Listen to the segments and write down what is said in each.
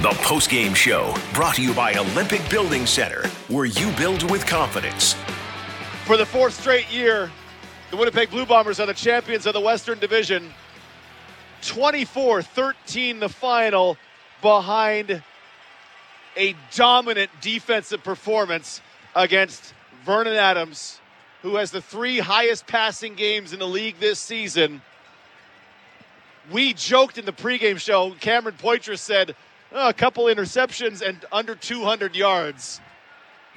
The post-game show brought to you by Olympic Building Center, where you build with confidence. For the fourth straight year, the Winnipeg Blue Bombers are the champions of the Western Division. 24 13 the final behind a dominant defensive performance against Vernon Adams, who has the three highest passing games in the league this season. We joked in the pregame show, Cameron Poitras said, a couple interceptions and under 200 yards.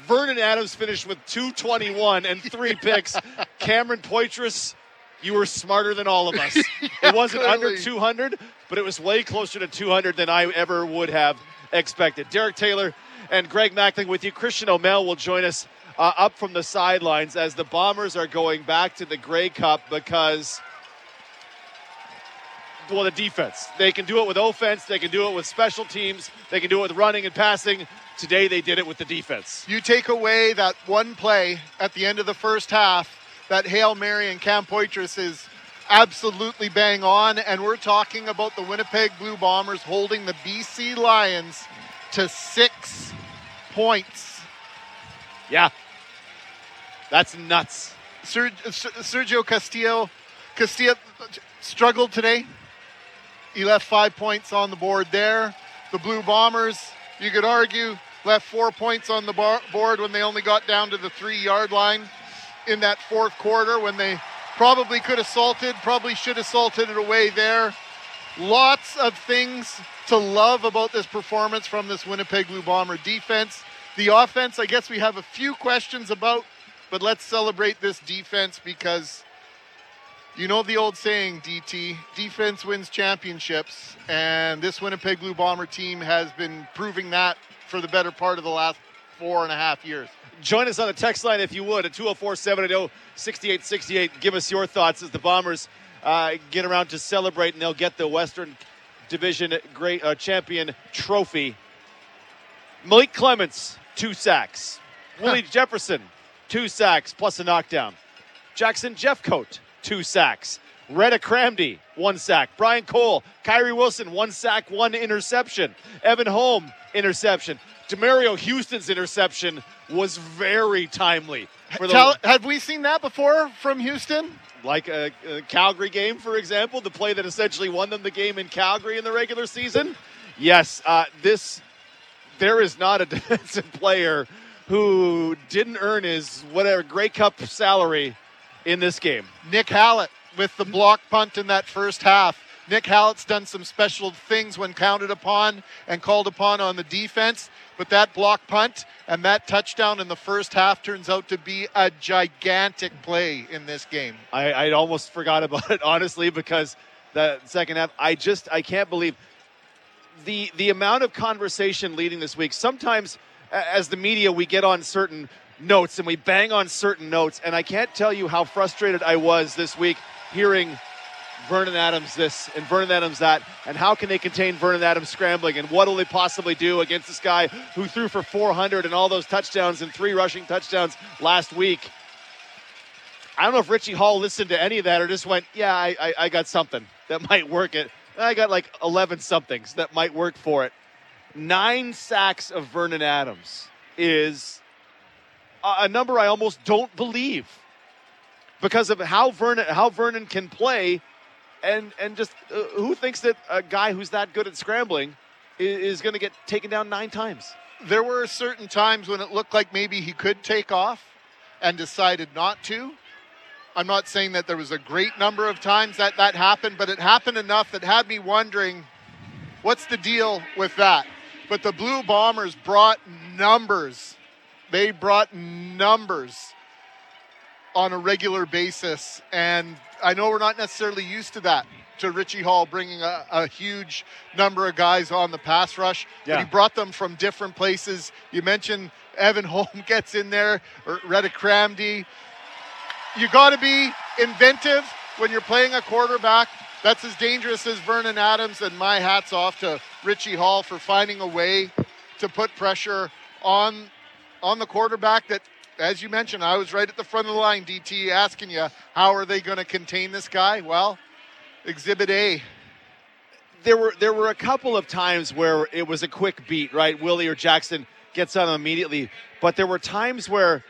Vernon Adams finished with 221 and three picks. Cameron Poitras, you were smarter than all of us. it wasn't under 200, but it was way closer to 200 than I ever would have expected. Derek Taylor and Greg Mackling with you. Christian O'Mel will join us uh, up from the sidelines as the Bombers are going back to the Grey Cup because well, the defense. They can do it with offense. They can do it with special teams. They can do it with running and passing. Today, they did it with the defense. You take away that one play at the end of the first half, that Hail Mary and Cam Poitras is absolutely bang on. And we're talking about the Winnipeg Blue Bombers holding the BC Lions to six points. Yeah. That's nuts. Sergio Castillo, Castillo struggled today. He left five points on the board there. The Blue Bombers, you could argue, left four points on the bar- board when they only got down to the three yard line in that fourth quarter when they probably could have salted, probably should have salted it away there. Lots of things to love about this performance from this Winnipeg Blue Bomber defense. The offense, I guess we have a few questions about, but let's celebrate this defense because you know the old saying, DT, defense wins championships, and this Winnipeg Blue Bomber team has been proving that for the better part of the last four and a half years. Join us on the text line if you would at 204 780 6868. Give us your thoughts as the Bombers uh, get around to celebrate and they'll get the Western Division great uh, champion trophy. Malik Clements, two sacks. Willie Jefferson, two sacks plus a knockdown. Jackson Jeffcoat, two sacks. Redha Kramdi, one sack. Brian Cole, Kyrie Wilson, one sack, one interception. Evan Holm, interception. Demerio Houston's interception was very timely. For the, Tell, have we seen that before from Houston? Like a, a, Calgary game, for example, the play that essentially won them the game in Calgary in the regular season. Yes, uh, this there is not a defensive player who didn't earn his whatever Grey Cup salary in this game. Nick Hallett with the block punt in that first half. Nick Hallett's done some special things when counted upon and called upon on the defense, but that block punt and that touchdown in the first half turns out to be a gigantic play in this game. I, I almost forgot about it, honestly, because the second half, I just I can't believe the the amount of conversation leading this week. Sometimes, as the media, we get on certain notes and we bang on certain notes. And I can't tell you how frustrated I was this week hearing Vernon Adams this and Vernon Adams that, and how can they contain Vernon Adams scrambling, and what will they possibly do against this guy who threw for 400 and all those touchdowns and three rushing touchdowns last week? I don't know if Richie Hall listened to any of that or just went, "Yeah, I, I, I got something that might work it." I got like 11 somethings that might work for it. Nine sacks of Vernon Adams is a number I almost don't believe because of how Vernon how Vernon can play, and and just uh, who thinks that a guy who's that good at scrambling is, is going to get taken down nine times. There were certain times when it looked like maybe he could take off, and decided not to. I'm not saying that there was a great number of times that that happened, but it happened enough that had me wondering, what's the deal with that? But the Blue Bombers brought numbers they brought numbers on a regular basis. And I know we're not necessarily used to that, to Richie Hall bringing a, a huge number of guys on the pass rush. Yeah. But he brought them from different places. You mentioned Evan Holm gets in there, or Redha Kramdi. You got to be inventive when you're playing a quarterback that's as dangerous as Vernon Adams. And my hat's off to Richie Hall for finding a way to put pressure on on the quarterback that, as you mentioned, I was right at the front of the line, DT, asking you, how are they going to contain this guy? Well, Exhibit A. there were there were a couple of times where it was a quick beat, right? Willie or Jackson gets on immediately, but there were times where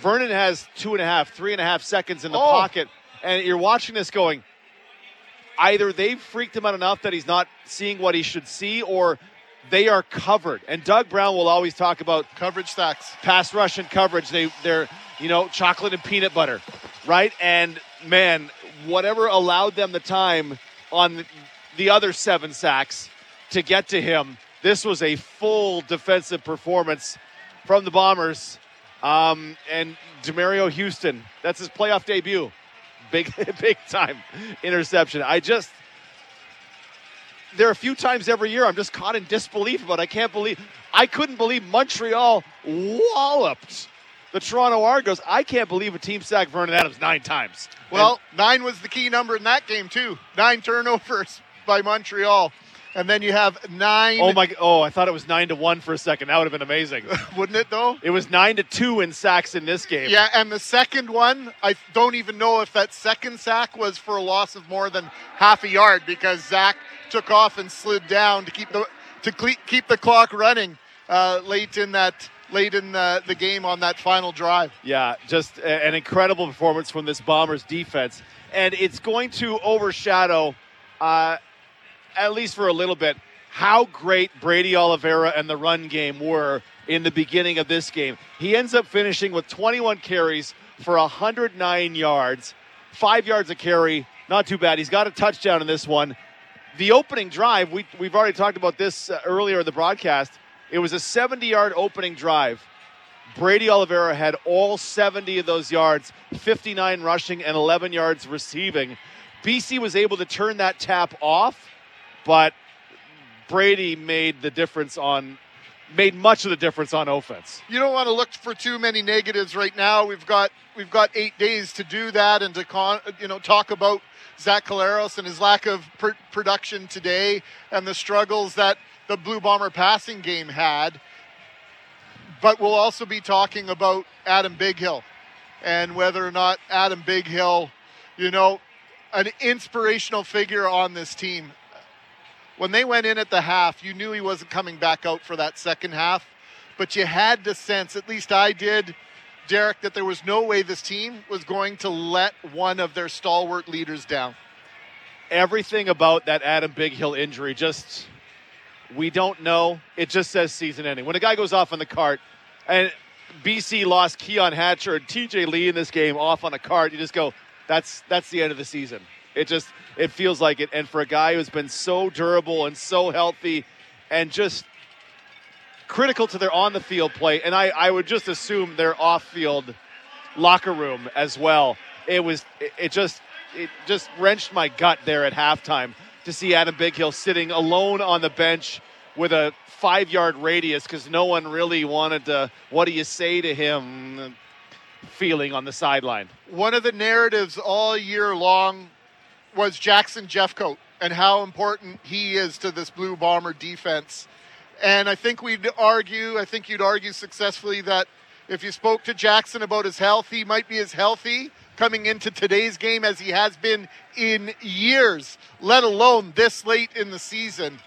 Vernon has two and a half, three and a half seconds in the Oh. pocket, and you're watching this going. Either they've freaked him out enough that he's not seeing what he should see, or they are covered. And Doug Brown will always talk about Coverage stacks. pass rush and coverage. They they're you know chocolate and peanut butter, right? And man, whatever allowed them the time on the other seven sacks to get to him. This was a full defensive performance from the Bombers. Um, and Demerio Houston, that's his playoff debut. Big, big time interception. I just, there are a few times every year I'm just caught in disbelief about. I can't believe, I couldn't believe Montreal walloped the Toronto Argos. I can't believe a team sacked Vernon Adams nine times. Well, nine was the key number in that game too. Nine turnovers by Montreal, and then you have nine. Oh my! Oh, I thought it was nine to one for a second. That would have been amazing. Wouldn't it though? it was nine to two in sacks in this game. Yeah, and the second one, I don't even know if that second sack was for a loss of more than half a yard because Zach took off and slid down to keep the to cle- keep the clock running uh, late in that late in the, the game on that final drive. Yeah, just a- an incredible performance from this Bombers defense. And it's going to overshadow, uh, at least for a little bit, how great Brady Oliveira and the run game were in the beginning of this game. He ends up finishing with 21 carries for 109 yards, five yards a carry. Not too bad. He's got a touchdown in this one. The opening drive, we, we've already talked about this uh, earlier in the broadcast. It was a 70 yard opening drive. Brady Oliveira had all 70 of those yards, 59 rushing and 11 yards receiving. BC was able to turn that tap off, but Brady made the difference on made much of the difference on offense. You don't want to look for too many negatives right now. We've got we've got eight days to do that and to con, you know talk about Zach Collaros and his lack of pr- production today and the struggles that the Blue Bomber passing game had. But we'll also be talking about Adam Bighill and whether or not Adam Bighill, you know, an inspirational figure on this team. When they went in at the half, you knew he wasn't coming back out for that second half, but you had to sense, at least I did, Derek, that there was no way this team was going to let one of their stalwart leaders down. Everything about that Adam Bighill injury just we don't know. It just says season ending. When a guy goes off on the cart and BC lost Keon Hatcher and TJ Lee in this game off on a cart, you just go, that's that's the end of the season. It just it feels like it. And for a guy who's been so durable and so healthy and just critical to their on the field play, and I, I would just assume their off field locker room as well. It was it, it just it just wrenched my gut there at halftime to see Adam Bighill sitting alone on the bench with a five yard radius because no one really wanted to what do you say to him feeling on the sideline. One of the narratives all year long was Jackson Jeffcoat and how important he is to this Blue Bomber defense. And I think we'd argue, I think you'd argue successfully that if you spoke to Jackson about his health, he might be as healthy coming into today's game as he has been in years, let alone this late in the season.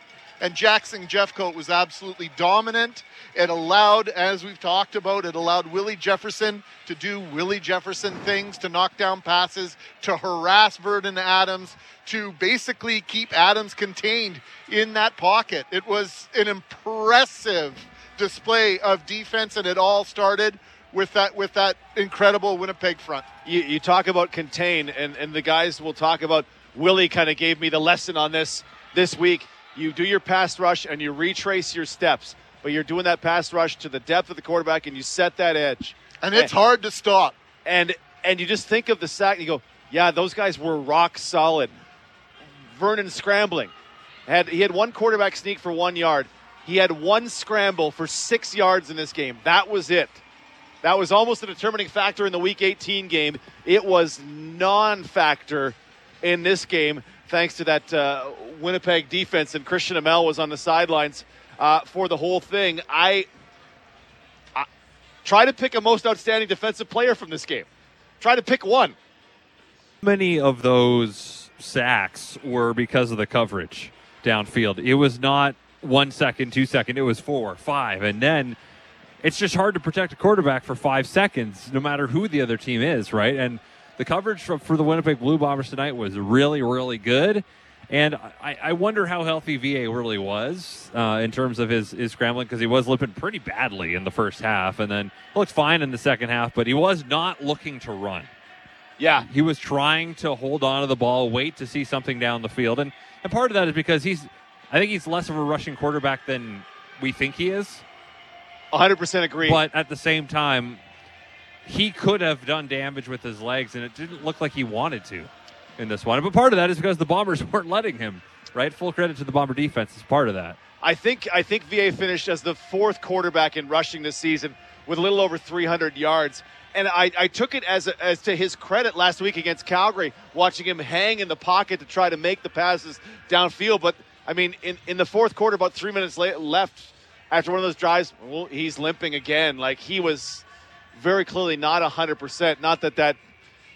And Jackson Jeffcoat was absolutely dominant. It allowed, as we've talked about, it allowed Willie Jefferson to do Willie Jefferson things, to knock down passes, to harass Vernon Adams, to basically keep Adams contained in that pocket. It was an impressive display of defense, and it all started with that with that incredible Winnipeg front. You, you talk about contain, and, and the guys will talk about. Willie kind of gave me the lesson on this this week. You do your pass rush and you retrace your steps, but you're doing that pass rush to the depth of the quarterback, and you set that edge. And it's hard to stop. and and you just think of the sack and you go, yeah, those guys were rock solid. Vernon scrambling. Had he had one quarterback sneak for one yard. He had one scramble for six yards in this game. That was it. That was almost a determining factor in the Week 18 game. It was non-factor in this game, thanks to that uh, Winnipeg defense. And Christian Amell was on the sidelines uh, for the whole thing. I, I try to pick a most outstanding defensive player from this game. Try to pick one. many of those sacks were because of the coverage. downfield. It was not one second, two second. It was four, five, and then it's just hard to protect a quarterback for five seconds, no matter who the other team is, right? And the coverage for, for the Winnipeg Blue Bombers tonight was really, really good. And I, I wonder how healthy VA really was uh, in terms of his, his scrambling because he was limping pretty badly in the first half and then looked fine in the second half, but he was not looking to run. Yeah. He was trying to hold on to the ball, wait to see something down the field. And, and part of that is because he's, I think he's less of a rushing quarterback than we think he is. 100% agree. But at the same time, he could have done damage with his legs, and it didn't look like he wanted to in this one. But part of that is because the Bombers weren't letting him. Right, full credit to the Bomber defense is part of that. I think I think VA finished as the fourth quarterback in rushing this season with a little over 300 yards. And I, I took it as, a, as to his credit last week against Calgary, watching him hang in the pocket to try to make the passes downfield. But I mean, in, in the fourth quarter, about three minutes late, left after one of those drives, well, he's limping again. Like he was very clearly not 100%. Not that that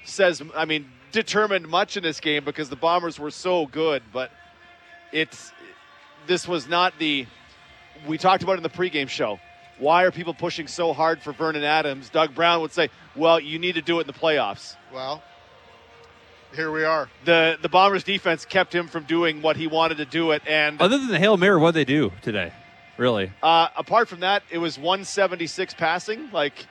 says, I mean, determined much in this game because the Bombers were so good, but it's this was not the we talked about it in the pregame show. Why are people pushing so hard for Vernon Adams? Doug Brown would say, "Well, you need to do it in the playoffs." Well, here we are. The the Bombers defense kept him from doing what he wanted to do it and Other than the Hail Mary, what they do today? Really? uh, apart from that, it was 176 passing. Like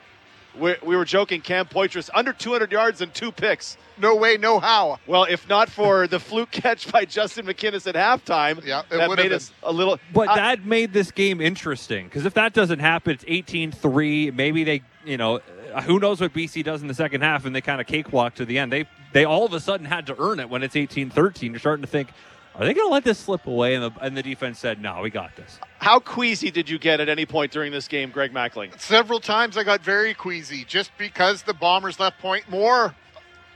we, we were joking, Cam Poitras under 200 yards and two picks. No way, no how. Well, if not for the fluke catch by Justin McInnis at halftime, Yeah, it that would have made been. us a little. But I- that made this game interesting because if that doesn't happen, it's 18-3. Maybe they, you know, uh, who knows what BC does in the second half, and they kind of cakewalk to the end. They they all of a sudden had to earn it when it's 18-13. You're starting to think, are they going to let this slip away? And the and the defense said, no, we got this. How queasy did you get at any point during this game, Greg Mackling? Several times I got very queasy just because the Bombers left point more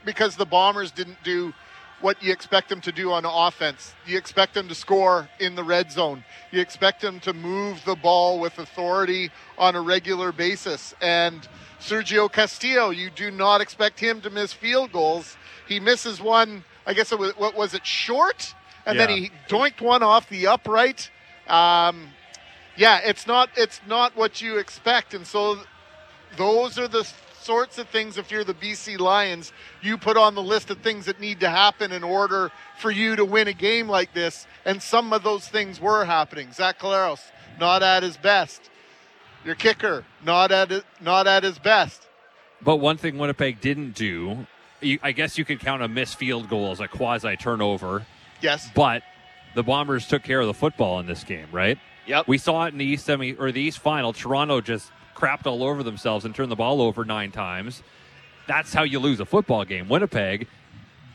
because the Bombers didn't do what you expect them to do on offense. You expect them to score in the red zone. You expect them to move the ball with authority on a regular basis. And Sergio Castillo, you do not expect him to miss field goals. He misses one, I guess it was, what was it, short? And then he doinked one off the upright. Um, yeah, it's not it's not what you expect, and so those are the sorts of things. If you're the BC Lions, you put on the list of things that need to happen in order for you to win a game like this, and some of those things were happening. Zach Collaros not at his best. Your kicker not at not at his best. But one thing Winnipeg didn't do, you, I guess you could count a missed field goal as a quasi turnover, Yes, but the Bombers took care of the football in this game, right? Yep. We saw it in the East semi or the East final. Toronto just crapped all over themselves and turned the ball over nine times. That's how you lose a football game. Winnipeg,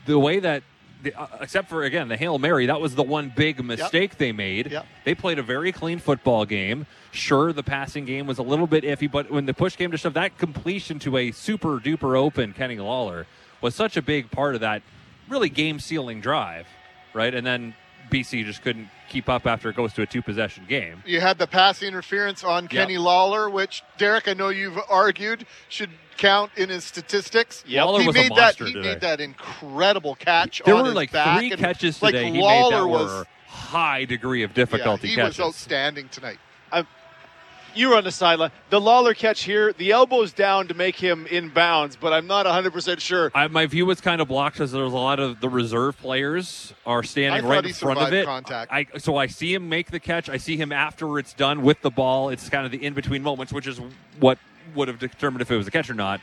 the way that, the, uh, except for again the hail mary, that was the one big mistake they made. Yep. They played a very clean football game. Sure, the passing game was a little bit iffy, but when the push came to shove, that completion to a super duper open Kenny Lawler was such a big part of that really game sealing drive, right? And then BC just couldn't keep up after it goes to a two possession game. you had the pass interference on Kenny Lawler, which Derek, I know you've argued should count in his statistics. Yep. Lawler he was a made that. monster He today. made that incredible catch. There on were his like back three and, catches like, today he Lawler made that was, were high degree of Yeah, difficulty he catches. was outstanding tonight. You were on the sideline. The Lawler catch here, the elbow's down to make him in bounds, but I'm not 100% sure. I, my view was kind of blocked because there's a lot of the reserve players are standing right in front of it. contact. I, so I see him make the catch. I see him after it's done with the ball. It's kind of the in between moments, which is what would have determined if it was a catch or not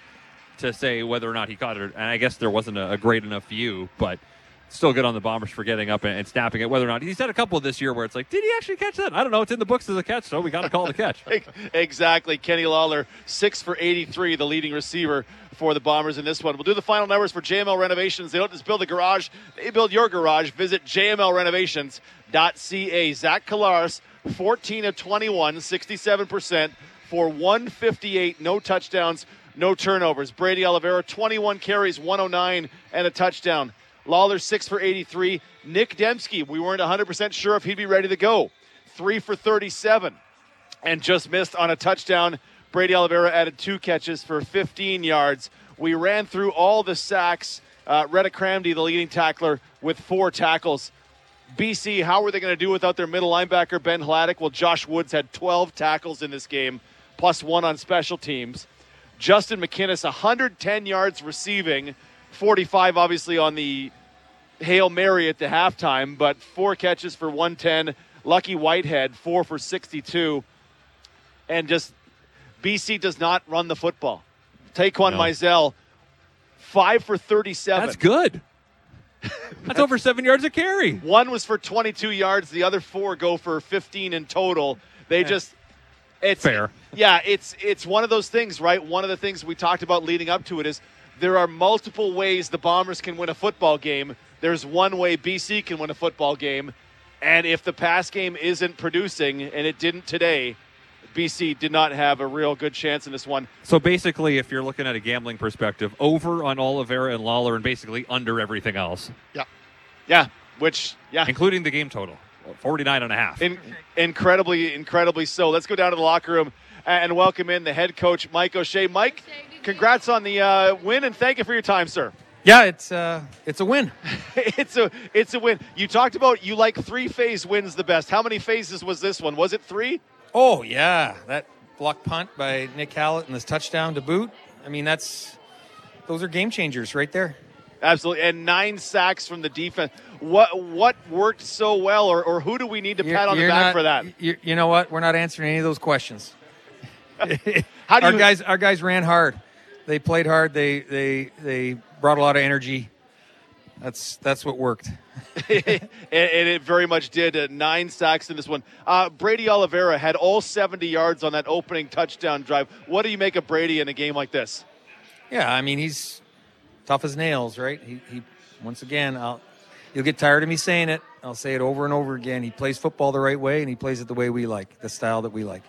to say whether or not he caught it. And I guess there wasn't a, a great enough view, but still good on the Bombers for getting up and, and snapping it. Whether or not he's had a couple this year where it's like, did he actually catch that? I don't know. It's in the books as a catch, so we got to call the catch. exactly. Kenny Lawler, six for 83, the leading receiver for the Bombers in this one. We'll do the final numbers for JML Renovations. They don't just build a garage, they build your garage. Visit jmlrenovations.ca. Zach Collaros, 14 of 21, 67% for 158, no touchdowns, no turnovers. Brady Oliveira, 21 carries, 109, and a touchdown. Lawler, 6 for 83. Nick Dembski, we weren't 100% sure if he'd be ready to go. 3 for 37 and just missed on a touchdown. Brady Oliveira added two catches for 15 yards. We ran through all the sacks. Uh, Redha Kramdi, the leading tackler, with four tackles. BC, how were they going to do without their middle linebacker, Ben Hladik? Well, Josh Woods had 12 tackles in this game, plus one on special teams. Justin McInnis, 110 yards receiving, 45 obviously on the Hail Mary at the halftime, but four catches for 110. Lucky Whitehead, four for 62. And just BC does not run the football. Taquan No. Mizell, five for 37. That's good. That's over seven yards a carry. One was for 22 yards. The other four go for 15 in total. They just it's Fair. Yeah, it's it's one of those things, right? One of the things we talked about leading up to it is there are multiple ways the Bombers can win a football game. There's one way BC can win a football game, and if the pass game isn't producing, and it didn't today, BC did not have a real good chance in this one. So basically, if you're looking at a gambling perspective, over on Oliveira and Lawler, and basically under everything else, Yeah, Yeah. which yeah, including the game total, 49 and a half. In, incredibly, incredibly so. Let's go down to the locker room and welcome in the head coach, Mike O'Shea. Mike, congrats on the uh, win and thank you for your time, sir. Yeah, it's uh, it's a win. it's a it's a win. You talked about you like three phase wins the best. How many phases was this one? Was it three? Oh yeah, that block punt by Nick Hallett and this touchdown to boot. I mean, that's those are game changers right there. Absolutely, and nine sacks from the defense. What what worked so well, or, or who do we need to pat on the back not- for that? You know what? We're not answering any of those questions. How do our you guys, our guys ran hard. They played hard. They they they brought a lot of energy. That's that's what worked. and, and it very much did. Uh, nine sacks in this one. Uh, Brady Oliveira had all 70 yards on that opening touchdown drive. What do you make of Brady in a game like this? Yeah, I mean he's tough as nails, right? He, he once again, I'll, you'll get tired of me saying it. I'll say it over and over again. He plays football the right way, and he plays it the way we like, the style that we like.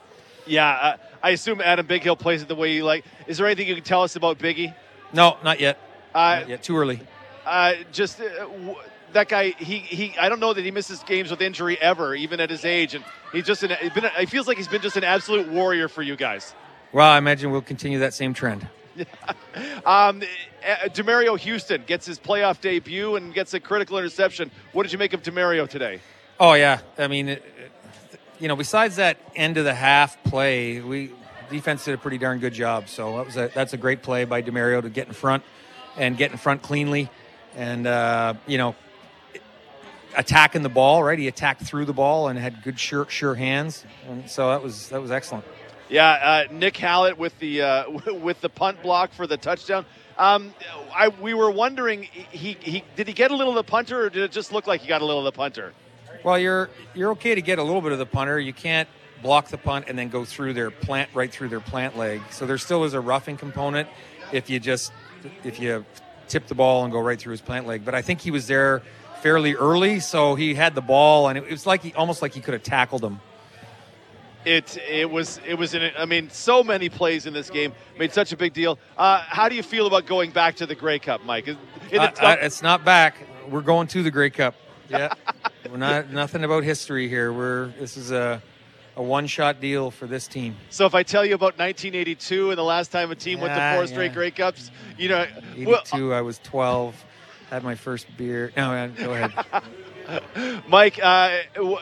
Yeah, uh, I assume Adam Bighill plays it the way you like. Is there anything you can tell us about Biggie? No, not yet. Uh, not yet. Too early. uh, just uh, w- that guy. He, he. I don't know that he misses games with injury ever, even at his age. And he's just an. He's been. It feels like he's been just an absolute warrior for you guys. Well, I imagine we'll continue that same trend. Um, uh, Demerio Houston gets his playoff debut and gets a critical interception. What did you make of Demerio today? Oh yeah, I mean, you know, besides that end of the half play, we defense did a pretty darn good job. So that was a, that's a great play by Demerio to get in front and get in front cleanly, and uh, you know, attacking the ball. Right, he attacked through the ball and had good sure sure hands, and so that was that was excellent. Yeah, uh, Nick Hallett with the uh, with the punt block for the touchdown. Um, I, we were wondering, he, he did he get a little of the punter, or did it just look like he got a little of the punter? Well, you're you're okay to get a little bit of the punter. You can't block the punt and then go through their plant right through their plant leg. So there still is a roughing component if you just if you tip the ball and go right through his plant leg. But I think he was there fairly early, so he had the ball and it was like he almost like he could have tackled him. It it was it was in I mean so many plays in this game made such a big deal. Uh, how do you feel about going back to the Grey Cup, Mike? In the Uh, top- uh, it's not back. We're going to the Grey Cup. Yeah, we're not nothing about history here. We're this is a a one shot deal for this team. so if I tell you about 1982 and the last time a team went to Yeah, four straight yeah. Grey Cups, you know, well, 82. I was 12. Had my first beer. No, man, go ahead. Mike, uh, w-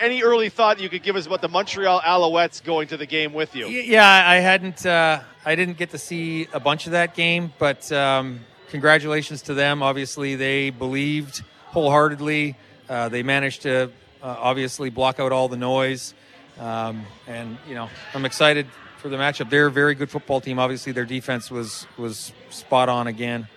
any early thought you could give us about the Montreal Alouettes going to the game with you? Yeah, I hadn't. Uh, I didn't get to see a bunch of that game, but um, congratulations to them. Obviously, they believed wholeheartedly. Uh, they managed to uh, obviously block out all the noise, um, and you know, I'm excited for the matchup. They're a very good football team. Obviously, their defense was was spot on again.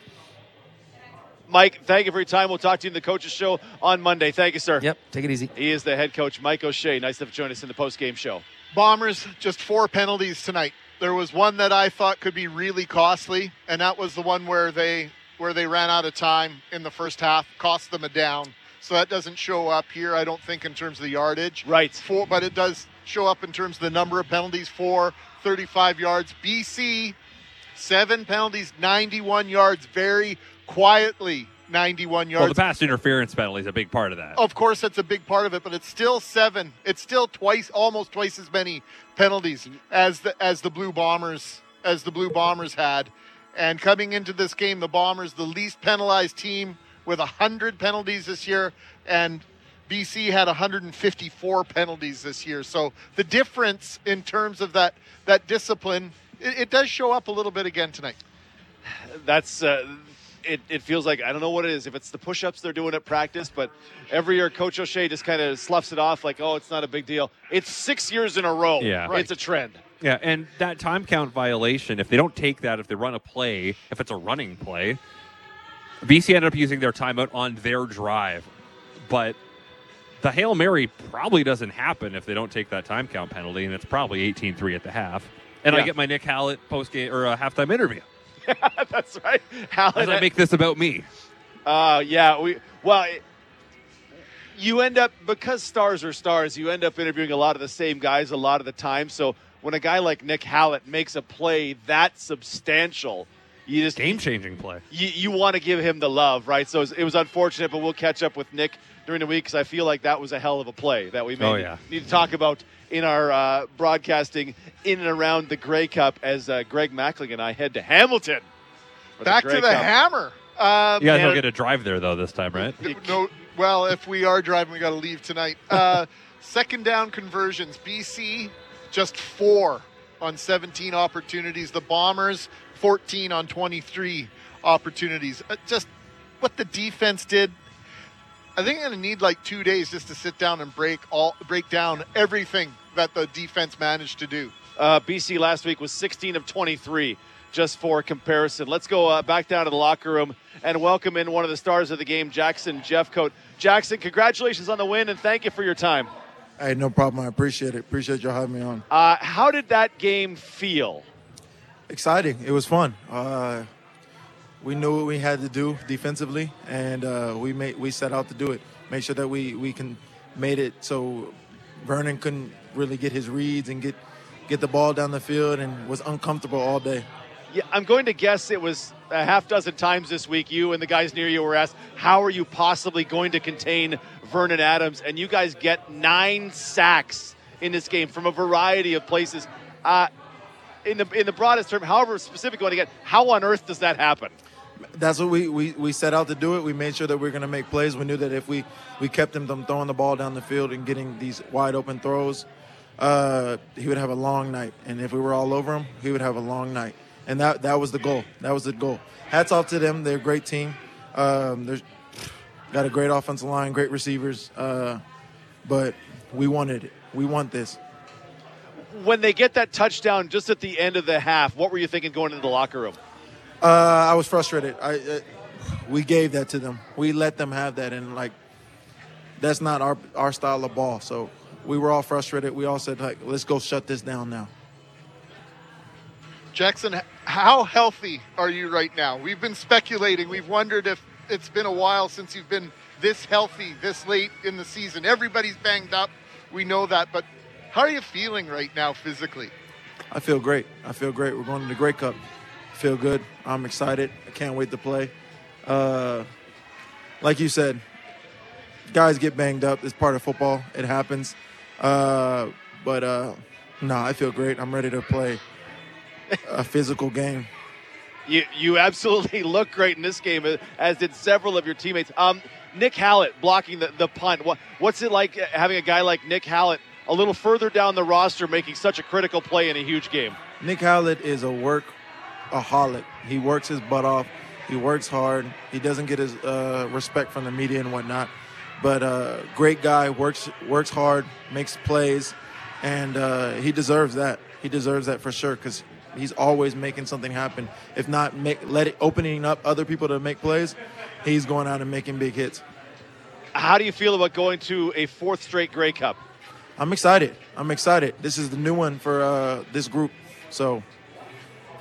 Mike, thank you for your time. We'll talk to you in the coaches show on Monday. Thank you, sir. Yep, take it easy. He is the head coach, Mike O'Shea. Nice to have joined us in the post game show. Bombers just four penalties tonight. There was one that I thought could be really costly, and that was the one where they where they ran out of time in the first half, cost them a down. So that doesn't show up here, I don't think, in terms of the yardage. Right. Four, but it does show up in terms of the number of penalties. Four, 35 yards. BC, seven penalties, 91 yards. Very quietly, 91 yards. Well, the pass interference penalty is a big part of that. Of course, that's a big part of it, but it's still seven. It's still twice, almost twice as many penalties as the as the Blue Bombers as the Blue Bombers had. And coming into this game, the Bombers, the least penalized team with hundred penalties this year, and BC had 154 penalties this year. So the difference in terms of that that discipline, it, it does show up a little bit again tonight. That's uh, it, it feels like I don't know what it is. If it's the push-ups they're doing at practice, but every year Coach O'Shea just kind of sloughs it off like, oh, it's not a big deal. It's six years in a row. Yeah. it's a trend. Yeah, and that time count violation, if they don't take that, if they run a play, if it's a running play, BC ended up using their timeout on their drive. But the Hail Mary probably doesn't happen if they don't take that time count penalty, and it's probably 18 3 at the half. And I get my Nick Hallett post game or uh, halftime interview. That's right. How As I make this about me. Uh, yeah, we well, it, you end up because stars are stars. You end up interviewing a lot of the same guys a lot of the time. So when a guy like Nick Hallett makes a play that substantial, you just Game changing play. you, you want to give him the love, right? So it was, it was unfortunate, but we'll catch up with Nick during the week because I feel like that was a hell of a play that we made. Oh, yeah. need to talk about in our uh, broadcasting in and around the Grey Cup as uh, Greg Mackling and I head to Hamilton. Back Grey to the Cup. hammer. Um, You guys Man. don't get to drive there, though, this time, right? No, well, if we are driving, we got to leave tonight. Uh, second down conversions. BC just four on 17 opportunities. The Bombers 14 on 23 opportunities. Uh, just what the defense did. I think I'm gonna need like two days just to sit down and break all break down everything that the defense managed to do. Uh, BC last week was 16 of 23, just for comparison. Let's go uh, back down to the locker room and welcome in one of the stars of the game, Jackson Jeffcoat. Jackson, congratulations on the win and thank you for your time. Hey, no problem. I appreciate it. Appreciate y'all having me on. Uh, how did that game feel? Exciting. It was fun. Uh, we knew what we had to do defensively, and uh, we made we set out to do it. Make sure that we we can made it so Vernon couldn't really get his reads and get get the ball down the field, and was uncomfortable all day. Yeah, I'm going to guess it was a half dozen times this week. You and the guys near you were asked, "How are you possibly going to contain Vernon Adams?" And you guys get nine sacks in this game from a variety of places. Uh, in the in the broadest term, however specific you want to get, how on earth does that happen? That's what we, we, we set out to do it. We made sure that we are going to make plays. We knew that if we, we kept him from throwing the ball down the field and getting these wide open throws, uh, he would have a long night. And if we were all over him, he would have a long night. And that, that was the goal. That was the goal. Hats off to them. They're a great team. Um, they're got a great offensive line, great receivers. Uh, but we wanted it. We want this. When they get that touchdown just at the end of the half, what were you thinking going into the locker room? Uh, I was frustrated. I, uh, we gave that to them. We let them have that, and like, that's not our our style of ball. So we were all frustrated. We all said, like, let's go shut this down now. Jackson, how healthy are you right now? We've been speculating. We've wondered if it's been a while since you've been this healthy this late in the season. Everybody's banged up. We know that. But how are you feeling right now physically? I feel great. I feel great. We're going to the Grey Cup. feel good. I'm excited. I can't wait to play. Uh, like you said, guys get banged up. It's part of football. It happens. Uh, but uh, no, I feel great. I'm ready to play a physical game. You you absolutely look great in this game, uh, as did several of your teammates. Um, Nick Hallett blocking the, the punt. What, what's it like having a guy like Nick Hallett a little further down the roster making such a critical play in a huge game? Nick Hallett is a work aholic. He works his butt off. He works hard. He doesn't get his uh, respect from the media and whatnot. But uh, great guy, works works hard, makes plays, and uh, he deserves that. He deserves that for sure because he's always making something happen. If not, make, let it opening up other people to make plays. He's going out and making big hits. How do you feel about going to a fourth straight Grey Cup? I'm excited. I'm excited. This is the new one for uh, this group. So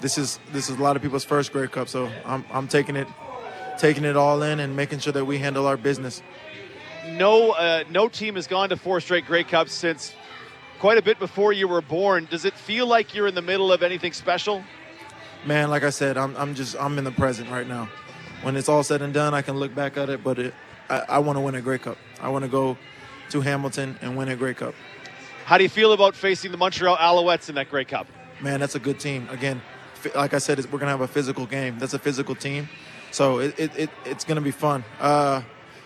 this is this is a lot of people's first Grey Cup. So I'm I'm taking it taking it all in and making sure that we handle our business. No, uh, no team has gone to four straight Grey Cups since quite a bit before you were born. Does it feel like you're in the middle of anything special? Man, like I said, I'm I'm just I'm in the present right now. When it's all said and done, I can look back at it. But it, I, I want to win a Grey Cup. I want to go to Hamilton and win a Grey Cup. How do you feel about facing the Montreal Alouettes in that Grey Cup? man, that's a good team. Again, like I said, we're gonna have a physical game. That's a physical team, so it, it, it it's gonna be fun. Uh,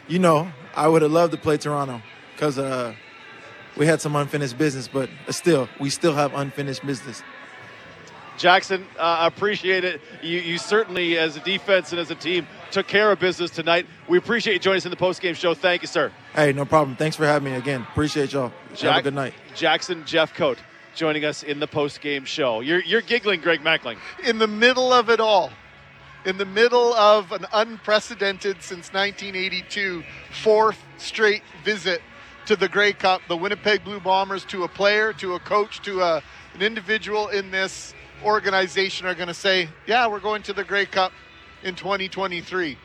you know, I would have loved to play Toronto because uh, we had some unfinished business, but still, we still have unfinished business. Jackson, uh, appreciate it. You, you certainly, as a defense and as a team, took care of business tonight. We appreciate you joining us in the post-game show. Thank you, sir. Hey, no problem. Thanks for having me again. Appreciate y'all. Jack- Have a good night. Jackson Jeffcoat joining us in the post-game show. You're, you're giggling, Greg Mackling. In the middle of it all, in the middle of an unprecedented since 1982 fourth straight visit to the Grey Cup, the Winnipeg Blue Bombers, to a player, to a coach, to a, an individual in this organization are going to say, yeah, we're going to the Grey Cup in 2023.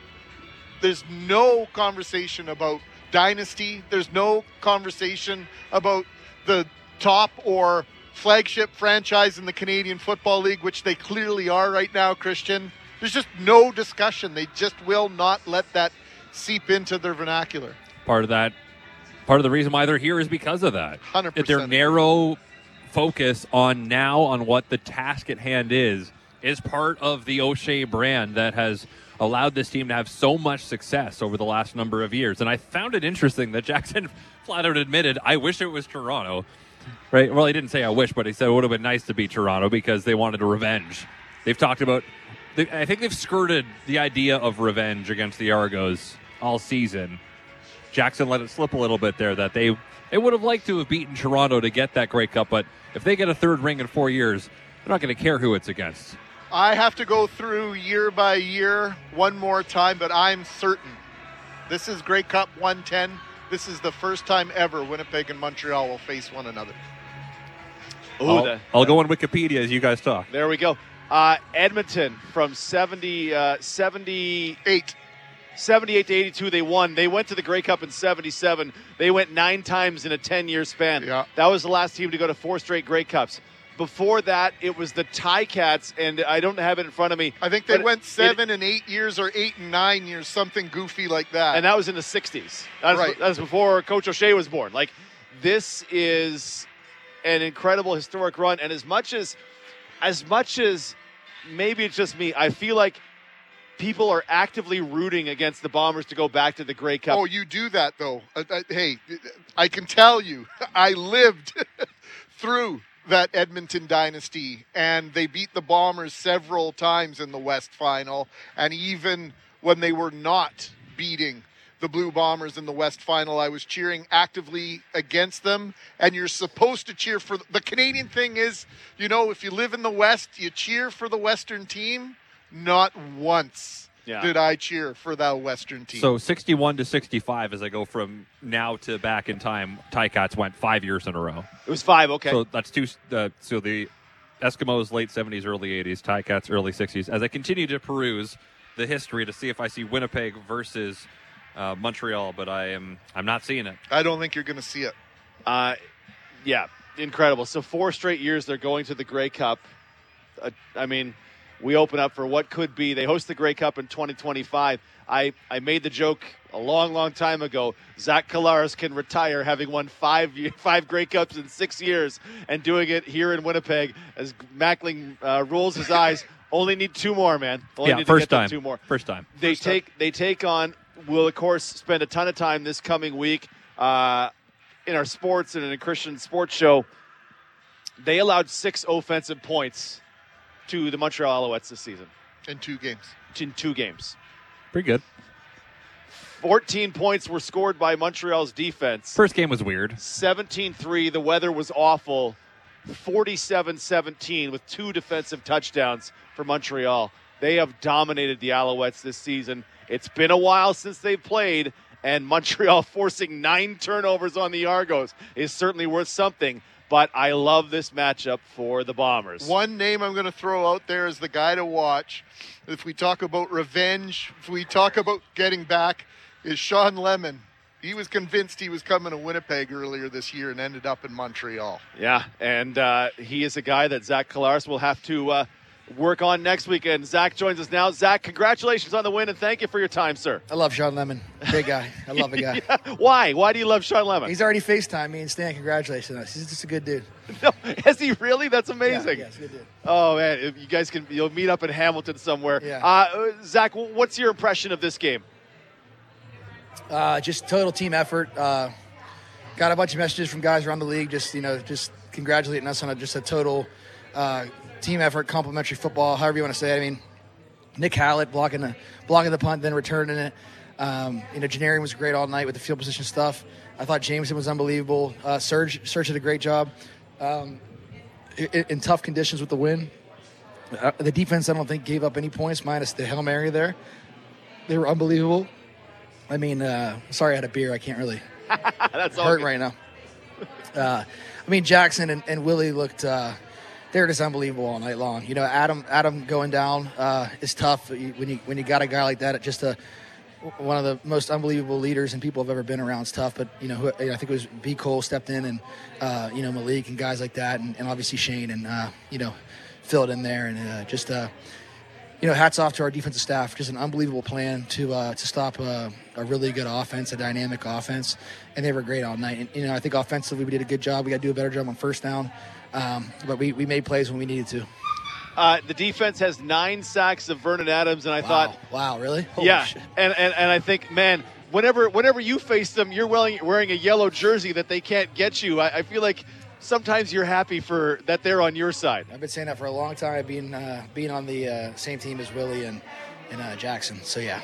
There's no conversation about dynasty. There's no conversation about the top or flagship franchise in the Canadian Football League, which they clearly are right now, Christian. There's just no discussion. They just will not let that seep into their vernacular. Part of that, part of the reason why they're here is because of that. 100%. Their narrow focus on now on what the task at hand is is part of the O'Shea brand that has allowed this team to have so much success over the last number of years. And I found it interesting that Jackson flat out admitted, I wish it was Toronto. Right? Well, he didn't say I wish, but he said it would have been nice to be Toronto because they wanted a revenge. They've talked about, I think they've skirted the idea of revenge against the Argos all season. Jackson let it slip a little bit there that they they would have liked to have beaten Toronto to get that Grey Cup, but if they get a third ring in four years, they're not going to care who it's against. I have to go through year by year one more time, but I'm certain this is Grey Cup 110. This is the first time ever Winnipeg and Montreal will face one another. Ooh, I'll, the, I'll go on Wikipedia as you guys talk. There we go. Uh, Edmonton from 70, uh, 78 78 to 82 they won. They went to the grey cup in 77 they went nine times in a 10 year span. Yeah. that was the last team to go to four straight grey cups. Before that it was the Ticats, and i don't have it in front of me i think they went seven it, and eight years or eight and nine years something goofy like that. And that was in the 60s that was, right. that was before coach o'shea was born. Like this is an incredible historic run and as much as as much as maybe it's just me i feel like people are actively rooting against the Bombers to go back to the Grey Cup. Oh, you do that though. Uh, uh, hey, I can tell you, I lived through that Edmonton dynasty, and they beat the Bombers several times in the West Final, and even when they were not beating the Blue Bombers in the West Final. I was cheering actively against them, and you're supposed to cheer for the Canadian thing is, you know, if you live in the West, you cheer for the Western team not once yeah. did I cheer for that Western team. So 61 to 65 as I go from now to back in time, Ticats went five years in a row. It was five, okay. So that's two. Uh, so the Eskimos late 70s, early 80s, Ticats early 60s. As I continue to peruse the history to see if I see Winnipeg versus uh, Montreal, but I am I'm not seeing it. I don't think you're going to see it. Uh, yeah, incredible. So four straight years they're going to the Grey Cup. Uh, I mean we open up for what could be. They host the Grey Cup in 2025. I, I made the joke a long, long time ago. Zach Collaros can retire having won five five Grey Cups in six years and doing it here in Winnipeg as Mackling uh, rolls his eyes. Only need two more, man. Only yeah, first time. Two more. First time. They first take time. they take on. Will of course spend a ton of time this coming week uh, in our sports and in a Christian sports show. They allowed six offensive points to the Montreal Alouettes this season. In two games. In two games. Pretty good. 14 points were scored by Montreal's defense. First game was weird. 17 3. The weather was awful. 47 17 with two defensive touchdowns for Montreal. They have dominated the Alouettes this season. It's been a while since they've played, and Montreal forcing nine turnovers on the Argos is certainly worth something but I love this matchup for the Bombers. One name I'm going to throw out there is the guy to watch. If we talk about revenge, if we talk about getting back, is Shawn Lemon. He was convinced he was coming to Winnipeg earlier this year and ended up in Montreal. Yeah, and uh, he is a guy that Zach Collaros will have to uh, work on next weekend. Zach joins us now. Zach, congratulations on the win and thank you for your time, sir. I love Shawn Lemon. Big guy. I love the guy. yeah. Why? Why do you love Shawn Lemon? He's already FaceTime me and Stan congratulations us. He's just a good dude. No, is he really? That's amazing. Yeah, yeah, good dude. Oh man, you guys can you'll meet up in Hamilton somewhere. Yeah. Uh, Zach, what's your impression of this game? Uh, just total team effort. Uh, got a bunch of messages from guys around the league, just you know, just congratulating us on a, just a total uh, team effort, complimentary football, however you want to say it. I mean, Nick Hallett blocking the blocking the punt, then returning it. Um, you know, Janarion was great all night with the field position stuff. I thought Jamieson was unbelievable. Uh, Serge Serge did a great job um, in, in tough conditions with the win. Uh, the defense, I don't think, gave up any points minus the hail mary there. They were unbelievable. I mean, uh, sorry, I had a beer. I can't really That's all hurt right now. Uh, I mean, Jackson and, and Willie looked. Uh, they were just unbelievable all night long. You know, Adam Adam going down uh, is tough when you when you got a guy like that. At just a one of the most unbelievable leaders and people I've ever been around. It's tough, but you know, who, I think it was B Cole stepped in and uh, you know Malik and guys like that, and, and obviously Shane and uh, you know filled in there and uh, just. Uh, you know, hats off to our defensive staff. Just an unbelievable plan to uh, to stop a really good offense, a dynamic offense, and they were great all night. And, you know, I think offensively we did a good job. We got to do a better job on first down, um, but we, we made plays when we needed to. Uh, the defense has nine sacks of Vernon Adams, and I wow, thought, wow, really? Holy yeah, shit. and, and and I think, man, whenever whenever you face them, you're wearing wearing a yellow jersey that they can't get you. I, I feel like sometimes you're happy for that they're on your side. I've been saying that for a long time. Being uh, being on the uh, same team as Willie and and uh, Jackson. So yeah,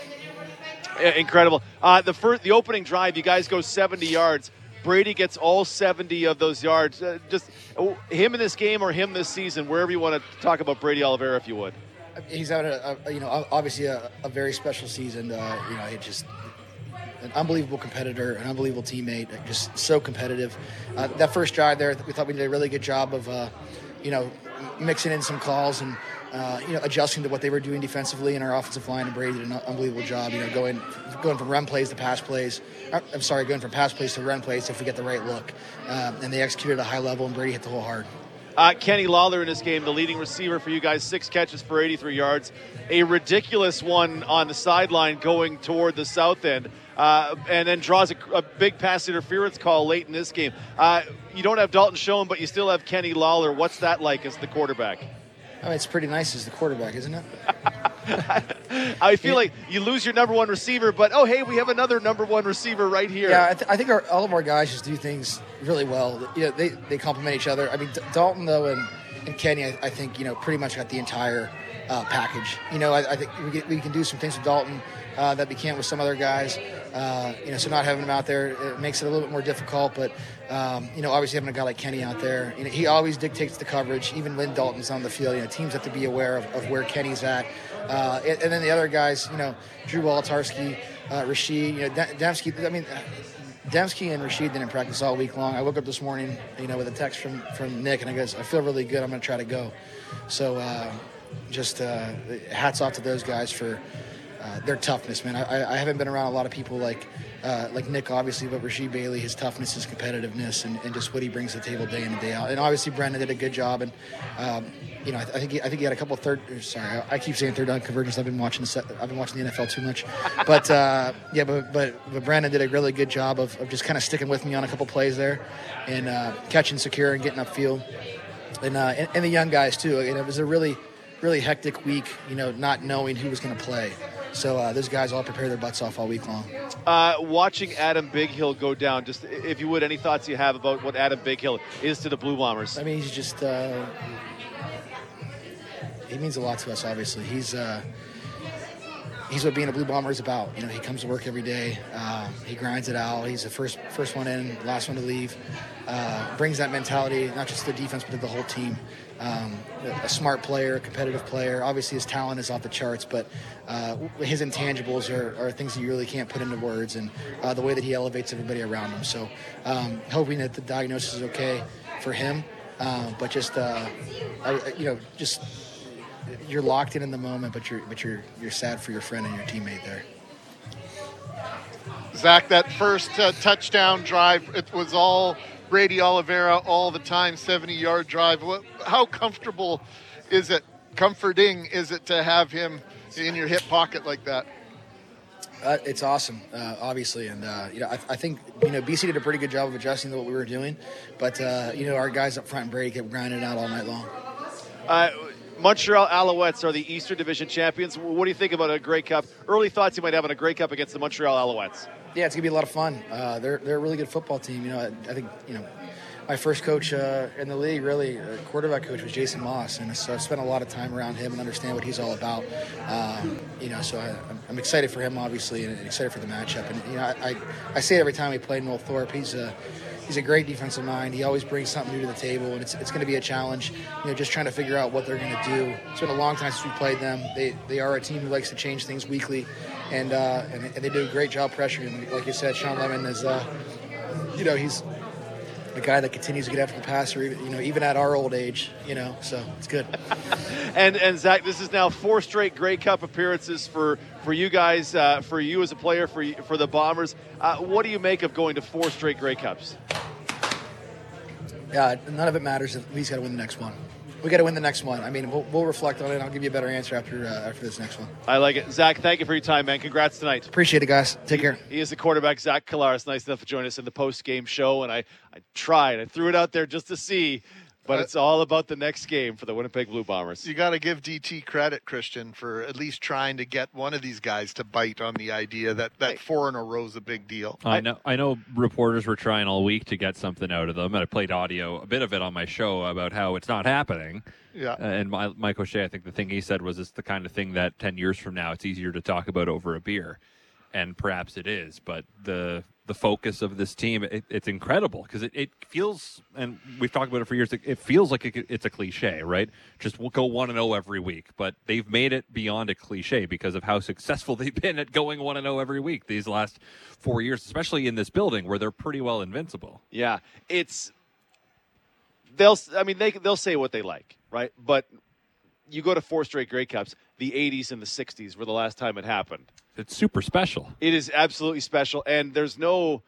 Incredible. Uh, the first, the opening drive, you guys go 70 yards. Brady gets all 70 of those yards. Uh, just oh, him in this game or him this season, wherever you want to talk about Brady Oliveira, if you would. he's having a, a you know obviously a, a very special season. Uh, you know, he just an unbelievable competitor, an unbelievable teammate, just so competitive. Uh, that first drive there, we thought we did a really good job of, uh, you know, mixing in some calls and. Uh, you know, adjusting to what they were doing defensively, and our offensive line and Brady did an unbelievable job. You know, going going from run plays to pass plays. Uh, I'm sorry, going from pass plays to run plays if we get the right look, um, and they executed at a high level, and Brady hit the hole hard. Uh, Kenny Lawler in this game, the leading receiver for you guys, six catches for 83 yards. A ridiculous one on the sideline going toward the south end, uh, and then draws a, a big pass interference call late in this game. Uh, you don't have Dalton Schoen, but you still have Kenny Lawler. What's that like as the quarterback? I mean, it's pretty nice as the quarterback, isn't it? I feel like you lose your number one receiver, but oh, hey, we have another number one receiver right here. Yeah, I, th- I think our, all of our guys just do things really well. You know, they, they complement each other. I mean, D- Dalton though and, and Kenny, I, I think you know pretty much got the entire uh, package. You know, I, I think we, get, we can do some things with Dalton uh, that we can't with some other guys. Uh, you know, so not having him out there it makes it a little bit more difficult. But um, you know, obviously having a guy like Kenny out there, you know, he always dictates the coverage. Even when Dalton's on the field, you know, teams have to be aware of, of where Kenny's at. Uh, and, and then the other guys, you know, Drew Wolitarsky, uh, Rasheed, you know, D-. I mean. Demski and Rasheed didn't practice all week long. I woke up this morning, you know, with a text from, from Nick, and I goes, I feel really good. I'm going to try to go. So, uh, just uh, hats off to those guys for uh, their toughness, man. I, I haven't been around a lot of people like uh, like Nick, obviously, but Rasheed Bailey, his toughness, his competitiveness, and, and just what he brings to the table day in and day out. And obviously, Brendan did a good job. And um, you know, I, I think he, I think he had a couple third. Sorry, I, I keep saying third down conversions. I've been watching the set, I've been watching the NFL too much. But uh, yeah, but, but but Brandon did a really good job of, of just kind of sticking with me on a couple plays there, and uh, catching secure and getting upfield. And, uh, and and the young guys too. And it was a really really hectic week. You know, not knowing who was going to play. So uh, those guys all prepare their butts off all week long. Uh, watching Adam Bighill go down, just if you would, any thoughts you have about what Adam Bighill is to the Blue Bombers? I mean, he's just uh, he means a lot to us. Obviously, he's uh, he's what being a Blue Bomber is about. You know, he comes to work every day. Uh, he grinds it out. He's the first first one in, last one to leave. Uh, brings that mentality not just to the defense but to the whole team. Um, a smart player, a competitive player. Obviously, his talent is off the charts, but uh, his intangibles are, are things that you really can't put into words, and uh, the way that he elevates everybody around him. So, um, hoping that the diagnosis is okay for him, uh, but just uh, I, you know, just you're locked in in the moment, but you're but you're you're sad for your friend and your teammate there. Zach, that first uh, touchdown drive, it was all Brady Oliveira all the time, 70 yard drive. What, how comfortable is it, comforting is it to have him in your hip pocket like that? Uh, it's awesome, uh, obviously, and uh, you know I, I think you know BC did a pretty good job of adjusting to what we were doing, but uh, you know our guys up front and Brady kept grinding out all night long. Uh, Montreal Alouettes are the Eastern Division champions. What do you think about a Grey Cup? Early thoughts you might have on a Grey Cup against the Montreal Alouettes? Yeah, it's gonna be a lot of fun. Uh, they're they're a really good football team. You know, I, I think you know my first coach uh, in the league, really, uh, quarterback coach, was Jason Maas, and so I've spent a lot of time around him and understand what he's all about. Um, you know, so I, am excited for him, obviously, and excited for the matchup. And you know, I, I, I say it every time we play Noel Thorpe. He's a he's a great defensive mind. He always brings something new to the table, and it's, it's going to be a challenge. You know, just trying to figure out what they're going to do. It's been a long time since we played them. They they are a team who likes to change things weekly, and uh, and, and, they do a great job pressuring. Like you said, Shawn Lemon is, uh, you know, he's a guy that continues to get after the passer, you know, even at our old age, you know, so it's good. and and Zach, this is now four straight Grey Cup appearances for for you guys, uh, for you as a player, for for the Bombers. Uh, what do you make of going to four straight Grey Cups? Yeah, none of it matters. At least got to win the next one we got to win the next one. I mean, we'll, we'll, reflect on it. I'll give you a better answer after uh, after this next one. I like it, Zach. Thank you for your time, man. Congrats tonight. Appreciate it, guys. Take care. He is the quarterback, Zach Collaros. Nice enough to join us in the post game show, and I I tried. I threw it out there just to see but it's all about the next game for the Winnipeg Blue Bombers. You got to give DT credit, Christian, for at least trying to get one of these guys to bite on the idea that that four in a row is a big deal. I know. I know reporters were trying all week to get something out of them, and I played audio, a bit of it on my show about how it's not happening. Yeah. Uh, and my, Mike O'Shea, I think the thing he said was it's the kind of thing that ten years from now it's easier to talk about over a beer, and perhaps it is, but the the focus of this team. It, it's incredible because it, it feels, and we've talked about it for years. It, it feels like it, it's a cliche, right? Just we'll go one and zero oh every week, but they've made it beyond a cliche because of how successful they've been at going one and zero oh every week these last four years, especially in this building where they're pretty well invincible. Yeah, it's they'll. I mean, they they'll say what they like, right? But you go to four straight Grey Cups. The '80s and the '60s were the last time it happened it's super special. It is absolutely special, and there's no.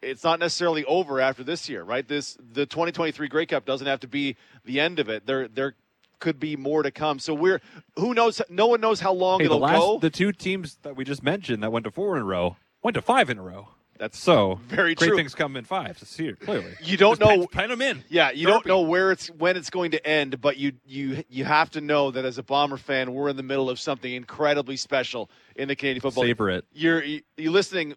It's not necessarily over after this year, right? This the 2023 Grey Cup doesn't have to be the end of it. There, there could be more to come. So we're who knows? No one knows how long hey, it'll the last, go. The two teams that we just mentioned that went to four in a row went to five in a row. That's so very great true. things come in fives. It's here clearly. You don't Just know pen, pen, them in. Yeah, you don't know where it's when it's going to end, but you you you have to know that as a Bomber fan, we're in the middle of something incredibly special in the Canadian football. Savor it. You're you're listening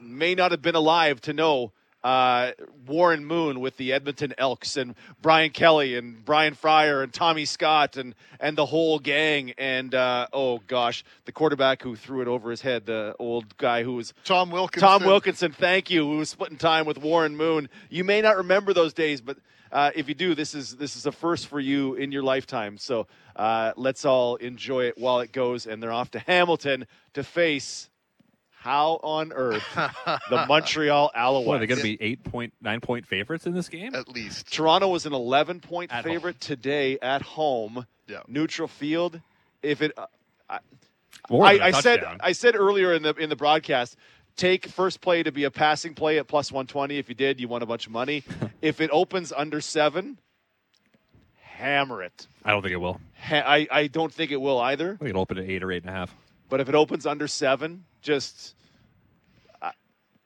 may not have been alive to know uh, Warren Moon with the Edmonton Elks and Brian Kelly and Brian Fryer and Tommy Scott and and the whole gang and uh, oh gosh, the quarterback who threw it over his head, the old guy who was Tom Wilkinson. Tom Wilkinson, thank you, who was splitting time with Warren Moon. You may not remember those days, but uh, if you do, this is this is a first for you in your lifetime. So uh, let's all enjoy it while it goes. And they're off to Hamilton to face how on earth the Montreal Alouettes? What, are they going to be eight point nine point favorites in this game? At least. Toronto was an eleven point at favorite home. today at home. Yeah. Neutral field. If it, uh, I, I, I said I said earlier in the in the broadcast. Take first play to be a passing play at plus 120. If you did, you won a bunch of money. if it opens under seven, hammer it. I don't think it will. Ha- I, I don't think it will either. We can open at eight or eight and a half. But if it opens under seven, just uh,